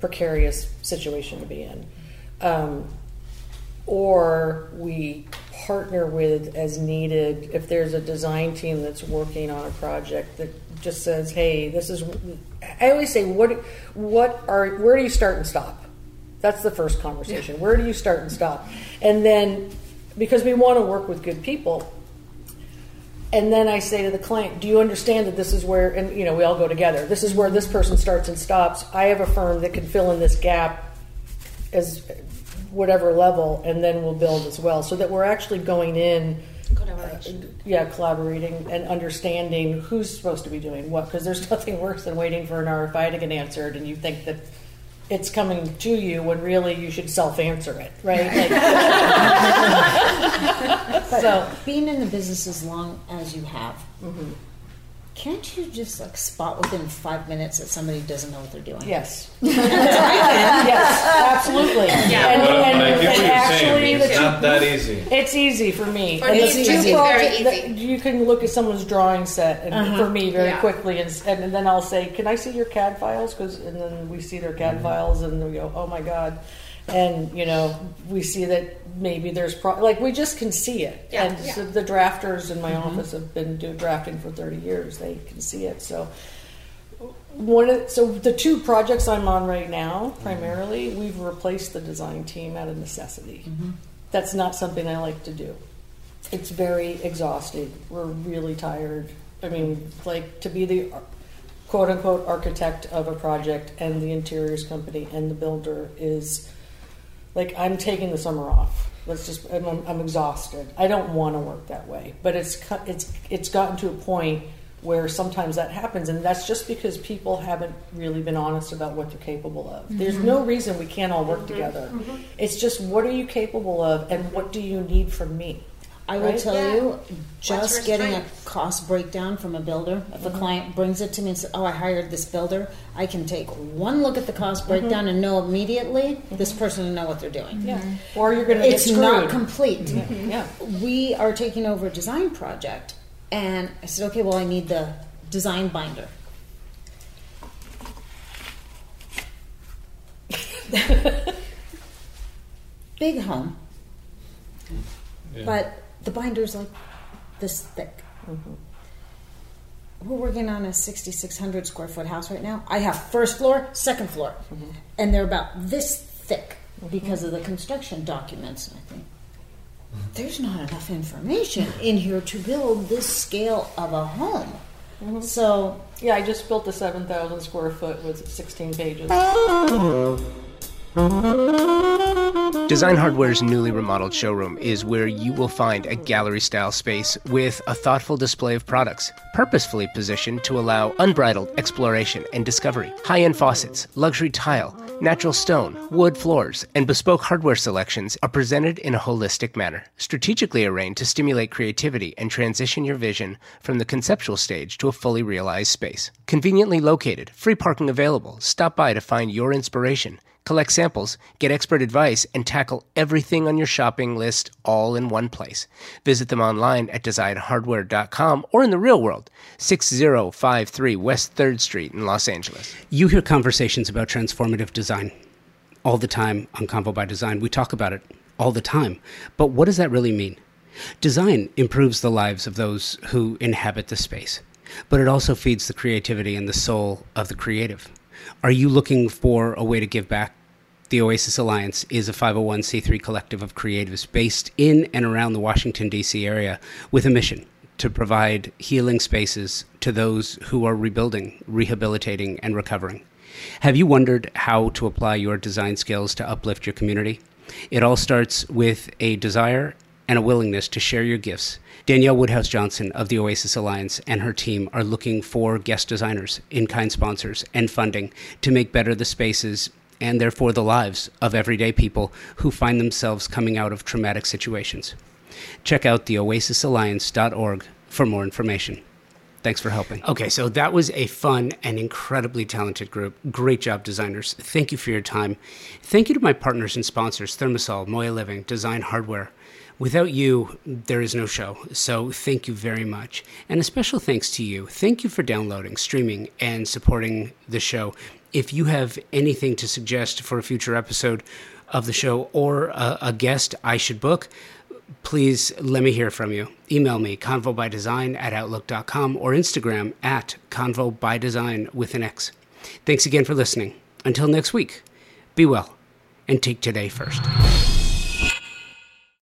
precarious situation to be in. Um, or we partner with as needed. If there's a design team that's working on a project that just says hey this is i always say what what are where do you start and stop? That's the first conversation. Where do you start and stop? And then because we want to work with good people and then I say to the client, "Do you understand that this is where?" And you know, we all go together. This is where this person starts and stops. I have a firm that can fill in this gap as whatever level, and then we'll build as well, so that we're actually going in, Collaboration. Uh, yeah, collaborating and understanding who's supposed to be doing what. Because there's nothing worse than waiting for an RFI to get answered, and you think that it's coming to you when really you should self-answer it, right? Like- But so being in the business as long as you have, mm-hmm. Can't you just like spot within five minutes that somebody doesn't know what they're doing? Yes. yes, absolutely. Yeah. And, But- but and- I get what and you're actually, saying. It's not that easy. It's easy for me. For and me, the it's two easy. Very projects that- you can look at someone's drawing set and Uh-huh. for me very Yeah. quickly, and, and then I'll say, "Can I see your CAD files?" Because and then we see their CAD files, and we go, "Oh my god." And you know, we see that maybe there's pro- like we just can see it, Yeah, and yeah. so the drafters in my mm-hmm. office have been doing drafting for thirty years. They can see it. So one of so the two projects I'm on right now, mm-hmm. primarily, we've replaced the design team out of necessity. Mm-hmm. That's not something I like to do. It's very exhausting. We're really tired. I mean, like to be the quote unquote architect of a project and the interiors company and the builder is like I'm taking the summer off. Let's just I'm, I'm- exhausted. I don't want to work that way, but it's it's it's gotten to a point where sometimes that happens, and that's just because people haven't really been honest about what they're capable of. There's Mhm. no reason we can't all work together. Mhm. It's just what are you capable of, and what do you need from me? I will Right? tell Yeah. you, What's just your getting a strength? cost breakdown from a builder, if a Mhm. client brings it to me and says, Oh, I hired this builder, I can take one look at the cost breakdown Mhm. and know immediately this person will know what they're doing. Yeah. Or you're gonna get It's not screwed. complete. Yeah. We are taking over a design project, and I said, Okay, well, I need the design binder. Big home, Yeah. but the binder's like this thick. Mm-hmm. We're working on a 6,600 square foot house right now. I have first floor, second floor, mm-hmm. and they're about this thick mm-hmm. because of the construction documents. I think there's not enough information in here to build this scale of a home. So yeah, I just built a seven thousand square foot with sixteen pages. Design Hardware's newly remodeled showroom is where you will find a gallery style space with a thoughtful display of products, purposefully positioned to allow unbridled exploration and discovery. High end faucets, luxury tile, natural stone, wood floors, and bespoke hardware selections are presented in a holistic manner, strategically arranged to stimulate creativity and transition your vision from the conceptual stage to a fully realized space. Conveniently located, free parking available. Stop by to find your inspiration. Collect samples, get expert advice, and tackle everything on your shopping list all in one place. Visit them online at designhardware.com or in the real world, 6053 West 3rd Street in Los Angeles. You hear conversations about transformative design all the time on Convo by Design. We talk about it all the time. But what does that really mean? Design improves the lives of those who inhabit the space, but it also feeds the creativity and the soul of the creative. Are you looking for a way to give back? The Oasis Alliance is a 501c3 collective of creatives based in and around the Washington, D.C. area with a mission to provide healing spaces to those who are rebuilding, rehabilitating, and recovering. Have you wondered how to apply your design skills to uplift your community? It all starts with a desire and a willingness to share your gifts. Danielle Woodhouse Johnson of the Oasis Alliance and her team are looking for guest designers, in kind sponsors, and funding to make better the spaces and therefore the lives of everyday people who find themselves coming out of traumatic situations. Check out the oasisalliance.org for more information. Thanks for helping. Okay, so that was a fun and incredibly talented group. Great job, designers. Thank you for your time. Thank you to my partners and sponsors, ThermaSol, Moya Living, Design Hardware. Without you, there is no show. So thank you very much. And a special thanks to you. Thank you for downloading, streaming, and supporting the show. If you have anything to suggest for a future episode of the show or a, a guest I should book, please let me hear from you. Email me, convobydesign at outlook.com or Instagram at convobydesign with an X. Thanks again for listening. Until next week, be well and take today first.